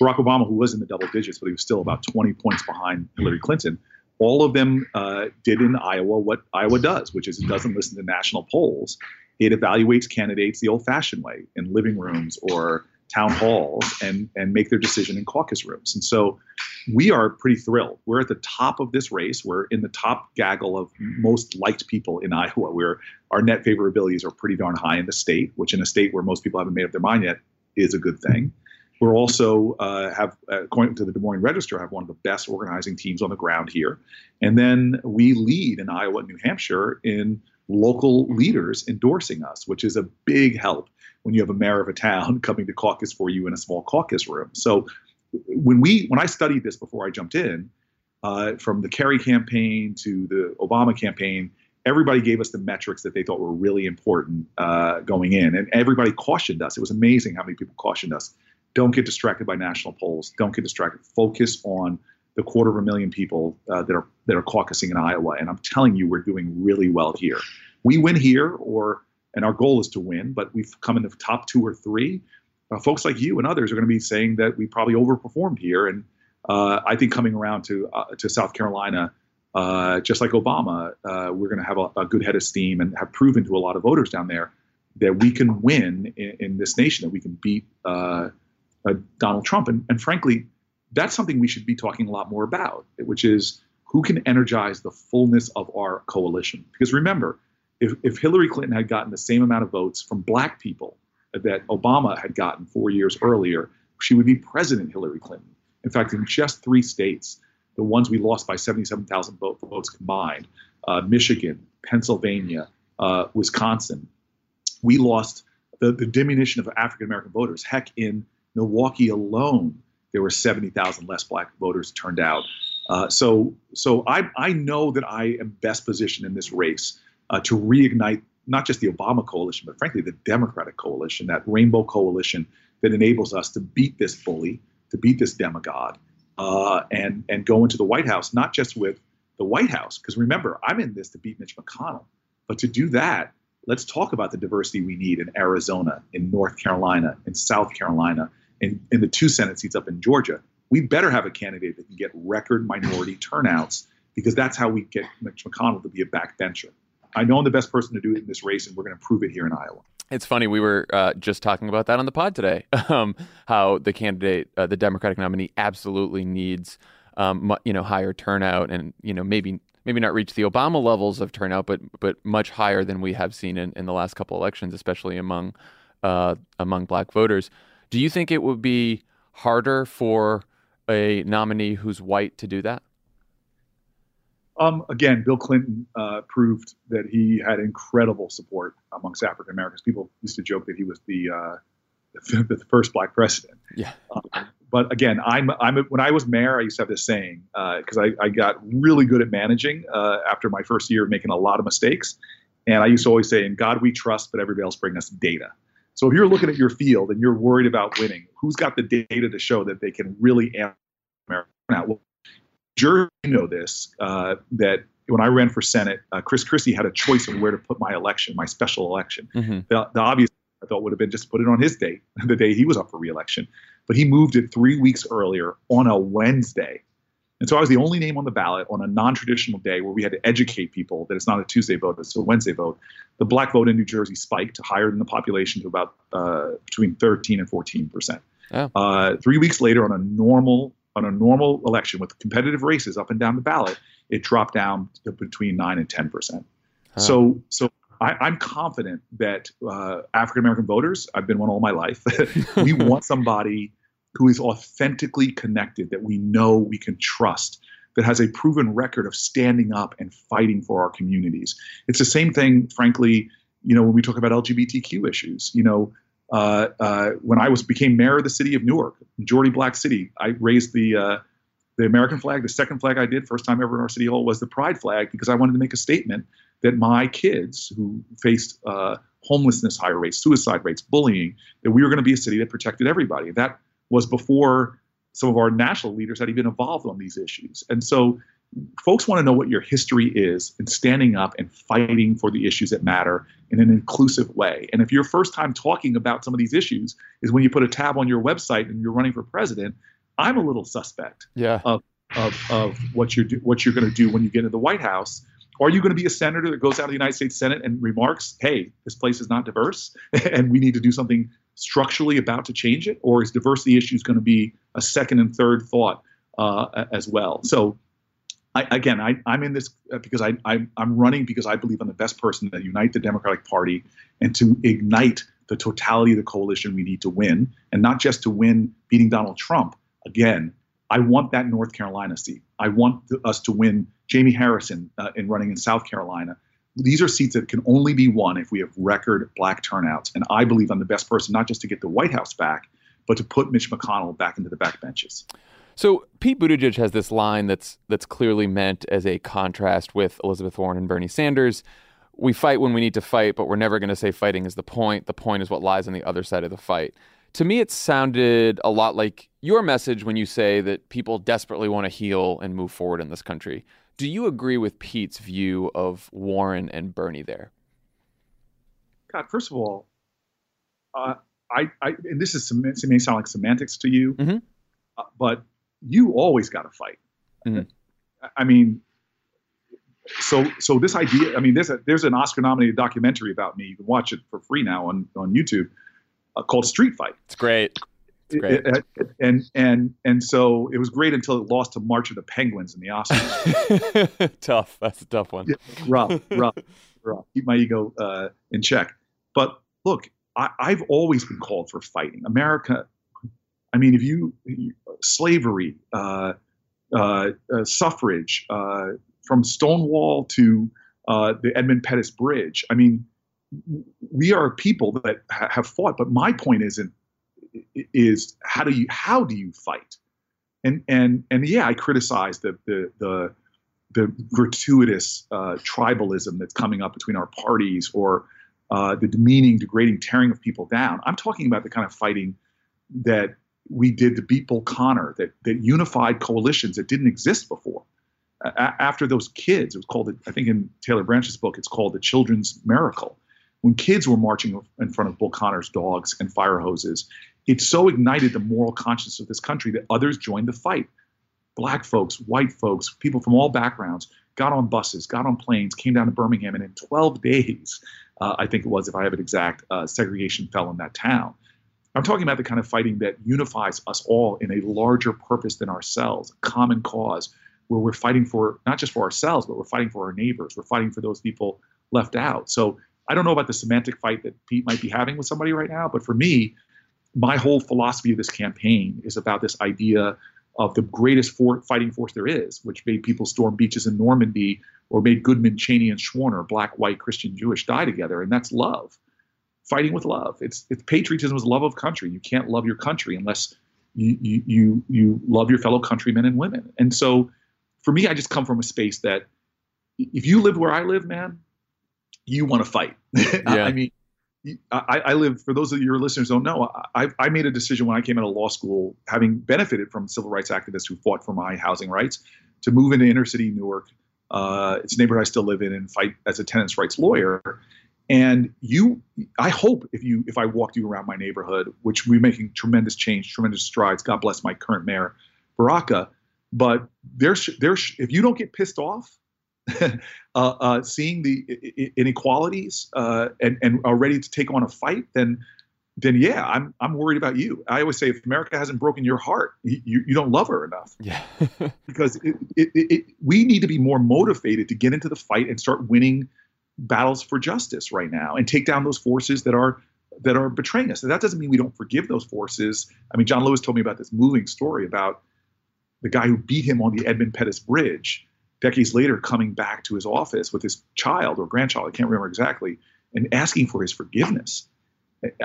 Barack Obama, who was in the double digits, but he was still about 20 points behind Hillary Clinton, all of them uh, did in Iowa what Iowa does, which is it doesn't listen to national polls. It evaluates candidates the old fashioned way in living rooms or town halls and and make their decision in caucus rooms. And so we are pretty thrilled. We're at the top of this race. We're in the top gaggle of most liked people in Iowa. Where our net favorabilities are pretty darn high in the state, which in a state where most people haven't made up their mind yet is a good thing. We're also uh, have, according to the Des Moines Register, have one of the best organizing teams on the ground here. And then we lead in Iowa and New Hampshire in local leaders endorsing us, which is a big help when you have a mayor of a town coming to caucus for you in a small caucus room. So when we when I studied this before I jumped in, uh, from the Kerry campaign to the Obama campaign, everybody gave us the metrics that they thought were really important uh, going in, and everybody cautioned us. It was amazing how many people cautioned us. Don't get distracted by national polls. Don't get distracted. Focus on the quarter of a million people uh, that are that are caucusing in Iowa. And I'm telling you, we're doing really well here. We win here, or and our goal is to win, but we've come in the top two or three. Uh, folks like you and others are going to be saying that we probably overperformed here, and uh, I think coming around to uh, to South Carolina, uh, just like Obama, uh, we're going to have a, a, good head of steam and have proven to a lot of voters down there that we can win in, in this nation, that we can beat uh, Donald Trump, and, and frankly, that's something we should be talking a lot more about, which is who can energize the fullness of our coalition. Because remember, if, if Hillary Clinton had gotten the same amount of votes from black people that Obama had gotten four years earlier, she would be President Hillary Clinton. In fact, in just three states, the ones we lost by 77,000 votes combined uh, Michigan, Pennsylvania, uh, Wisconsin we lost the, the diminution of African American voters. Heck, in Milwaukee alone, there were 70,000 less black voters turned out. Uh, so so I, I know that I am best positioned in this race uh, to reignite not just the Obama coalition, but frankly the Democratic coalition, that rainbow coalition that enables us to beat this bully, to beat this demagogue, uh, and and go into the White House not just with the White House, because remember I'm in this to beat Mitch McConnell, but to do that, let's talk about the diversity we need in Arizona, in North Carolina, in South Carolina, in, in the two Senate seats up in Georgia. We better have a candidate that can get record minority turnouts because that's how we get Mitch McConnell to be a backbencher. I know I'm the best person to do it in this race, and we're going to prove it here in Iowa. It's funny. We were uh, just talking about that on the pod today. Um, how the candidate, uh, the Democratic nominee, absolutely needs, um, you know, higher turnout, and you know, maybe maybe not reach the Obama levels of turnout, but but much higher than we have seen in, in the last couple elections, especially among uh, among Black voters. Do you think it would be harder for a nominee who's white to do that? Um, again, Bill Clinton uh, proved that he had incredible support amongst African Americans. People used to joke that he was the uh, the first black president. Yeah. Um, but again, I'm I'm when I was mayor, I used to have this saying because uh, I, I got really good at managing uh, after my first year, making a lot of mistakes, and I used to always say, "In God we trust, but everybody else bring us data." So if you're looking at your field and you're worried about winning, who's got the data to show that they can really amp America? Well, Jersey, you know this uh, that when I ran for Senate, uh, Chris Christie had a choice of where to put my election, my special election. Mm-hmm. The, the obvious I thought would have been just put it on his date, the day he was up for reelection. But he moved it three weeks earlier on a Wednesday. And so I was the only name on the ballot on a non traditional day where we had to educate people that it's not a Tuesday vote, it's a Wednesday vote. The black vote in New Jersey spiked higher than the population to about uh, between 13 and 14 percent. Oh. Uh, three weeks later, on a normal on a normal election with competitive races up and down the ballot, it dropped down to between nine and 10 percent. Huh. So so I, am confident that uh, African American voters, I've been one all my life, we want somebody who is authentically connected, that we know we can trust, that has a proven record of standing up and fighting for our communities. It's the same thing, frankly, you know, when we talk about LGBTQ issues. You know, uh, uh, when I was became mayor of the city of Newark, majority black city, I raised the uh, the American flag. The second flag I did, first time ever in our city hall, was the pride flag because I wanted to make a statement that my kids who faced uh, homelessness higher rates, suicide rates, bullying, that we were going to be a city that protected everybody. That was before some of our national leaders had even evolved on these issues. And so folks want to know what your history is in standing up and fighting for the issues that matter in an inclusive way. And if your first time talking about some of these issues is when you put a tab on your website and you're running for president, I'm a little suspect yeah. of, of, of what you're do, what you're going to do when you get into the White House are you going to be a senator that goes out of the United States Senate and remarks, hey, this place is not diverse and we need to do something structurally about to change it? Or is diversity issues going to be a second and third thought uh, as well? So, I, again, I, am in this because I, I, I'm running because I believe I'm the best person to unite the Democratic Party and to ignite the totality of the coalition we need to win, and not just to win beating Donald Trump. Again, I want that North Carolina seat. I want us to win Jamie Harrison uh, in running in South Carolina. These are seats that can only be won if we have record black turnouts. And I believe I'm the best person not just to get the White House back, but to put Mitch McConnell back into the backbenches. So Pete Buttigieg has this line that's that's clearly meant as a contrast with Elizabeth Warren and Bernie Sanders. We fight when we need to fight, but we're never going to say fighting is the point. The point is what lies on the other side of the fight. To me, it sounded a lot like your message when you say that people desperately want to heal and move forward in this country. Do you agree with Pete's view of Warren and Bernie there? God, first of all, uh, I, I, and this is it may sound like semantics to you, mm-hmm. uh, but you always got to fight. Mm-hmm. I mean, so so this idea. I mean, there's a there's an Oscar-nominated documentary about me. You can watch it for free now on on YouTube uh, called Street Fight. It's great. It, it, and and and so it was great until it lost to March of the Penguins in the Oscars. tough. That's a tough one. Yeah, rough, rough, rough. Keep my ego uh, in check. But look, I, I've always been called for fighting. America. I mean, if you, you slavery, uh, uh, uh suffrage, uh, from Stonewall to uh, the Edmund Pettus Bridge. I mean, we are people that ha- have fought. But my point isn't is how do you how do you fight? And and and yeah, I criticize the the the, the gratuitous uh, tribalism that's coming up between our parties or uh, the demeaning, degrading, tearing of people down. I'm talking about the kind of fighting that we did to beat Bull Connor, that that unified coalitions that didn't exist before. A- after those kids, it was called, I think in Taylor Branch's book, it's called the Children's Miracle. When kids were marching in front of Bull Connor's dogs and fire hoses, it so ignited the moral conscience of this country that others joined the fight. Black folks, white folks, people from all backgrounds got on buses, got on planes, came down to Birmingham, and in 12 days, uh, I think it was, if I have it exact, uh, segregation fell in that town. I'm talking about the kind of fighting that unifies us all in a larger purpose than ourselves, a common cause, where we're fighting for not just for ourselves, but we're fighting for our neighbors. We're fighting for those people left out. So I don't know about the semantic fight that Pete might be having with somebody right now, but for me, my whole philosophy of this campaign is about this idea of the greatest for, fighting force there is, which made people storm beaches in Normandy or made Goodman, Chaney, and Schwerner, black, white, Christian, Jewish, die together, and that's love, fighting with love. It's, it's patriotism is love of country. You can't love your country unless you, you you you love your fellow countrymen and women. And so, for me, I just come from a space that if you live where I live, man, you want to fight. Yeah. I mean, I, I live, for those of your listeners don't know, I, I made a decision when I came out of law school, having benefited from civil rights activists who fought for my housing rights, to move into inner city Newark. Uh, it's a neighborhood I still live in and fight as a tenants' rights lawyer. And you, I hope if you, if I walked you around my neighborhood, which we're making tremendous change, tremendous strides. God bless my current mayor, Baraka. But there's, there's, if you don't get pissed off uh, uh, seeing the inequalities uh, and and are ready to take on a fight, then then yeah, I'm I'm worried about you. I always say if America hasn't broken your heart, you, you don't love her enough. Yeah. because it, it, it, it, we need to be more motivated to get into the fight and start winning battles for justice right now and take down those forces that are that are betraying us. And that doesn't mean we don't forgive those forces. I mean, John Lewis told me about this moving story about the guy who beat him on the Edmund Pettus Bridge decades later coming back to his office with his child or grandchild, I can't remember exactly, and asking for his forgiveness.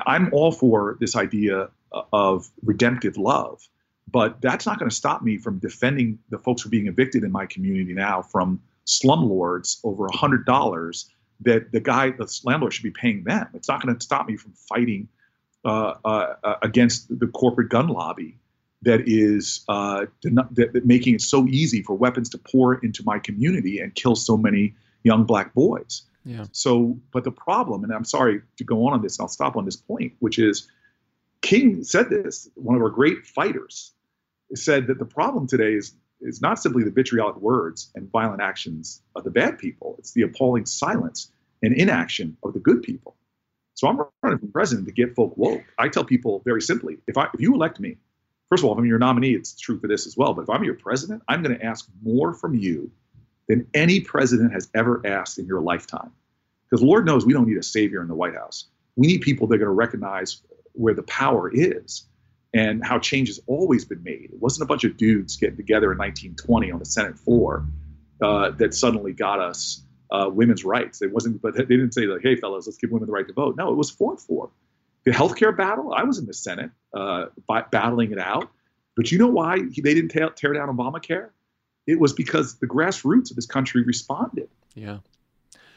I'm all for this idea of redemptive love, but that's not going to stop me from defending the folks who are being evicted in my community now from slumlords over a hundred dollars that the guy, the landlord should be paying them. It's not going to stop me from fighting uh, uh, uh, against the corporate gun lobby that is uh, that, that making it so easy for weapons to pour into my community and kill so many young black boys. Yeah. So, but the problem, and I'm sorry to go on on this, and I'll stop on this point, which is King said this, one of our great fighters, said that the problem today is is not simply the vitriolic words and violent actions of the bad people; it's the appalling silence and inaction of the good people. So I'm running for president to get folk woke. I tell people very simply: if I if you elect me, first of all, if I'm your nominee, it's true for this as well. But if I'm your president, I'm going to ask more from you than any president has ever asked in your lifetime. Because Lord knows we don't need a savior in the White House. We need people that are going to recognize where the power is and how change has always been made. It wasn't a bunch of dudes getting together in 1920 on the Senate floor uh, that suddenly got us uh, women's rights. It wasn't, but they didn't say like, "Hey, fellas, let's give women the right to vote." No, it was fought for. The healthcare battle. I was in the Senate uh, battling it out, but you know why they didn't tear, tear down Obamacare? It was because the grassroots of this country responded. Yeah.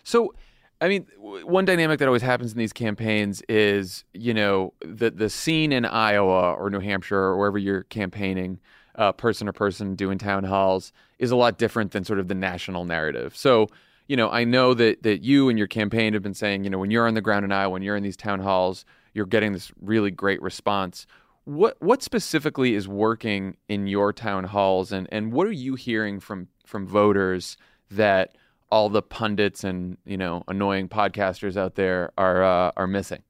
So, I mean, one dynamic that always happens in these campaigns is, you know, the the scene in Iowa or New Hampshire or wherever you're campaigning, uh, person to person doing town halls, is a lot different than sort of the national narrative. So, you know, I know that that you and your campaign have been saying, you know, when you're on the ground in Iowa, when you're in these town halls, you're getting this really great response. What what specifically is working in your town halls, and and what are you hearing from from voters that all the pundits and you know annoying podcasters out there are uh, are missing?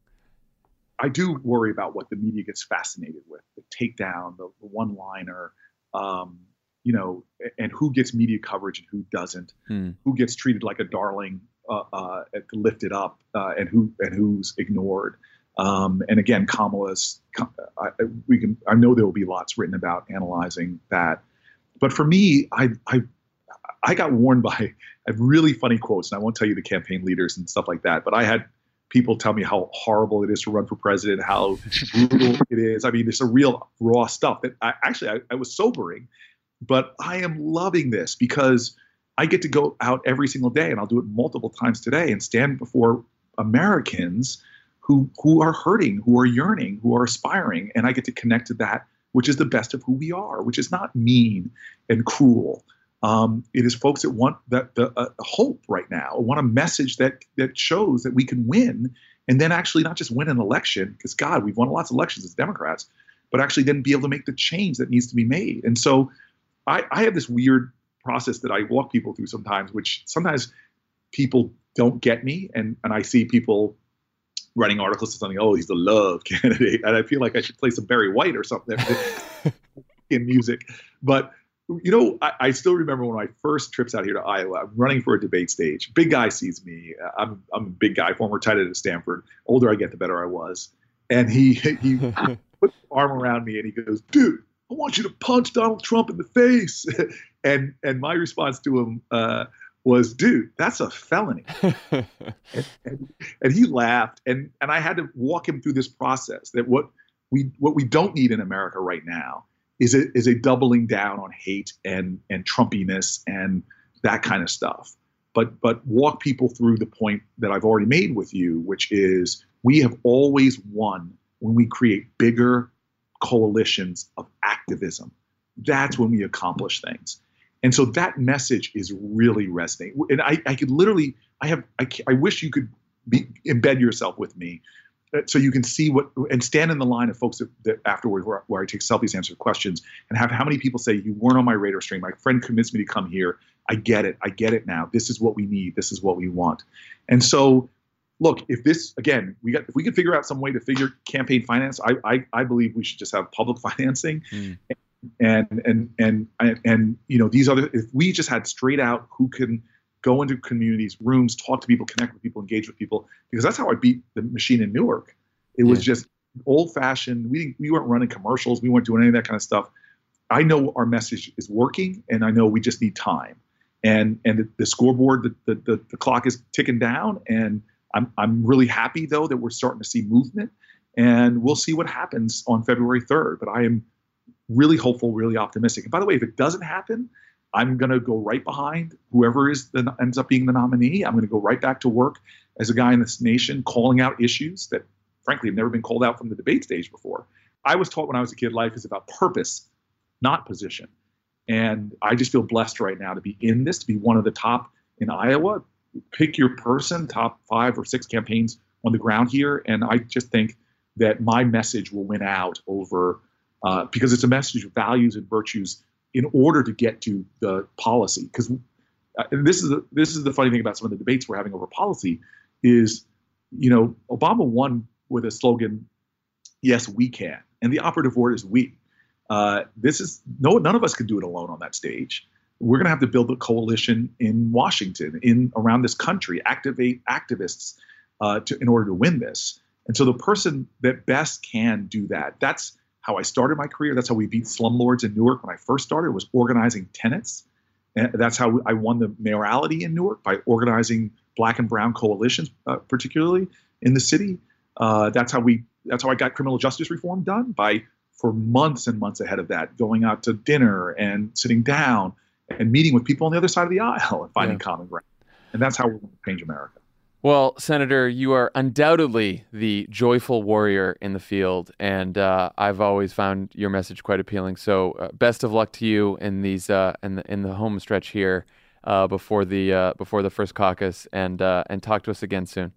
I do worry about what the media gets fascinated with the takedown, the, the one liner, um, you know, and who gets media coverage and who doesn't, Hmm. who gets treated like a darling, uh, uh, lifted up, uh, and who and who's ignored. Um, and again, Kamala's, I, we can, I know there will be lots written about analyzing that. But for me, I, I, I got warned by I have really funny quotes, and I won't tell you the campaign leaders and stuff like that. But I had people tell me how horrible it is to run for president, how brutal it is. I mean, it's a real raw stuff that I actually I, I was sobering, but I am loving this because I get to go out every single day, and I'll do it multiple times today, and stand before Americans who who are hurting, who are yearning, who are aspiring, and I get to connect to that, which is the best of who we are, which is not mean and cruel. Um, it is folks that want that the uh, hope right now, want a message that that shows that we can win, and then actually not just win an election, because God, we've won lots of elections as Democrats, but actually then be able to make the change that needs to be made. And so, I, I have this weird process that I walk people through sometimes, which sometimes people don't get me, and and I see people writing articles or something. Oh, he's the love candidate, and I feel like I should play some Barry White or something in music. But you know, I, I, still remember when my first trips out here to Iowa. I'm running for a debate stage. Big guy sees me. I'm I'm a big guy, former tight end at Stanford. Older I get, the better I was. And he he put his arm around me and he goes, "Dude, I want you to punch Donald Trump in the face." and and my response to him uh, was, "Dude, that's a felony." and, and, and he laughed, and and I had to walk him through this process that what we what we don't need in America right now is a, is a doubling down on hate and and Trumpiness and that kind of stuff. But but walk people through the point that I've already made with you, which is we have always won when we create bigger coalitions of activism. That's when we accomplish things. And so that message is really resonating. And I, I could literally, I have, I, I wish you could be, embed yourself with me uh, so you can see what and stand in the line of folks that, that afterwards where, where, I take selfies, answer questions, and have how many people say you weren't on my radar screen. My friend convinced me to come here. I get it. I get it now. This is what we need. This is what we want. And so, look, if this again, we got if we could figure out some way to figure campaign finance, I I, I believe we should just have public financing. Mm. And, and and and you know these other if we just had straight out who can go into communities, rooms, talk to people, connect with people, engage with people, because that's how I beat the machine in Newark. It was just old fashioned. We we weren't running commercials. We weren't doing any of that kind of stuff. I know our message is working, and I know we just need time. And and the, the scoreboard, the, the, the the clock is ticking down, and I'm I'm really happy though that we're starting to see movement, and we'll see what happens on February 3rd. But I am really hopeful, really optimistic. And by the way, if it doesn't happen, I'm going to go right behind whoever is the, ends up being the nominee. I'm going to go right back to work as a guy in this nation calling out issues that, frankly, have never been called out from the debate stage before. I was taught when I was a kid life is about purpose, not position. And I just feel blessed right now to be in this, to be one of the top in Iowa. Pick your person, top five or six campaigns on the ground here. And I just think that my message will win out over, uh, because it's a message of values and virtues in order to get to the policy. Because uh, this is the, this is the funny thing about some of the debates we're having over policy is, you know, Obama won with a slogan, "Yes, we can," and the operative word is "we." Uh, this is no none of us can do it alone on that stage. We're going to have to build a coalition in Washington, in around this country, activate activists uh, to, in order to win this. And so the person that best can do that, that's how I started my career. That's how we beat slumlords in Newark when I first started was organizing tenants. And that's how I won the mayoralty in Newark by organizing black and brown coalitions, uh, particularly in the city. Uh, that's how we. That's how I got criminal justice reform done by for months and months ahead of that, going out to dinner and sitting down and meeting with people on the other side of the aisle and finding yeah. common ground. And that's how we're going to change America. Well, Senator, you are undoubtedly the joyful warrior in the field, and uh, I've always found your message quite appealing. So, uh, best of luck to you in these uh, in the in the home stretch here uh, before the uh, before the first caucus, and uh, and talk to us again soon.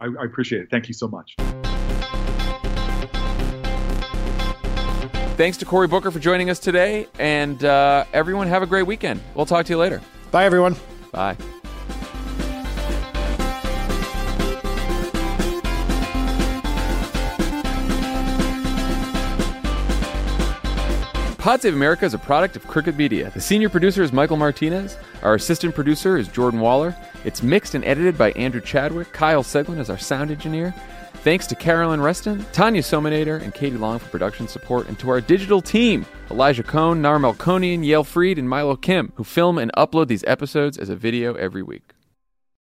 I, I appreciate it. Thank you so much. Thanks to Cory Booker for joining us today, and everyone have a great weekend. We'll talk to you later. Bye, everyone. Bye. Pod Save America is a product of Crooked Media. The senior producer is Michael Martinez. Our assistant producer is Jordan Waller. It's mixed and edited by Andrew Chadwick. Kyle Seglin is our sound engineer. Thanks to Carolyn Reston, Tanya Somanader, and Katie Long for production support, and to our digital team, Elijah Cohn, Nar Melkonian, Yale Freed, and Milo Kim, who film and upload these episodes as a video every week.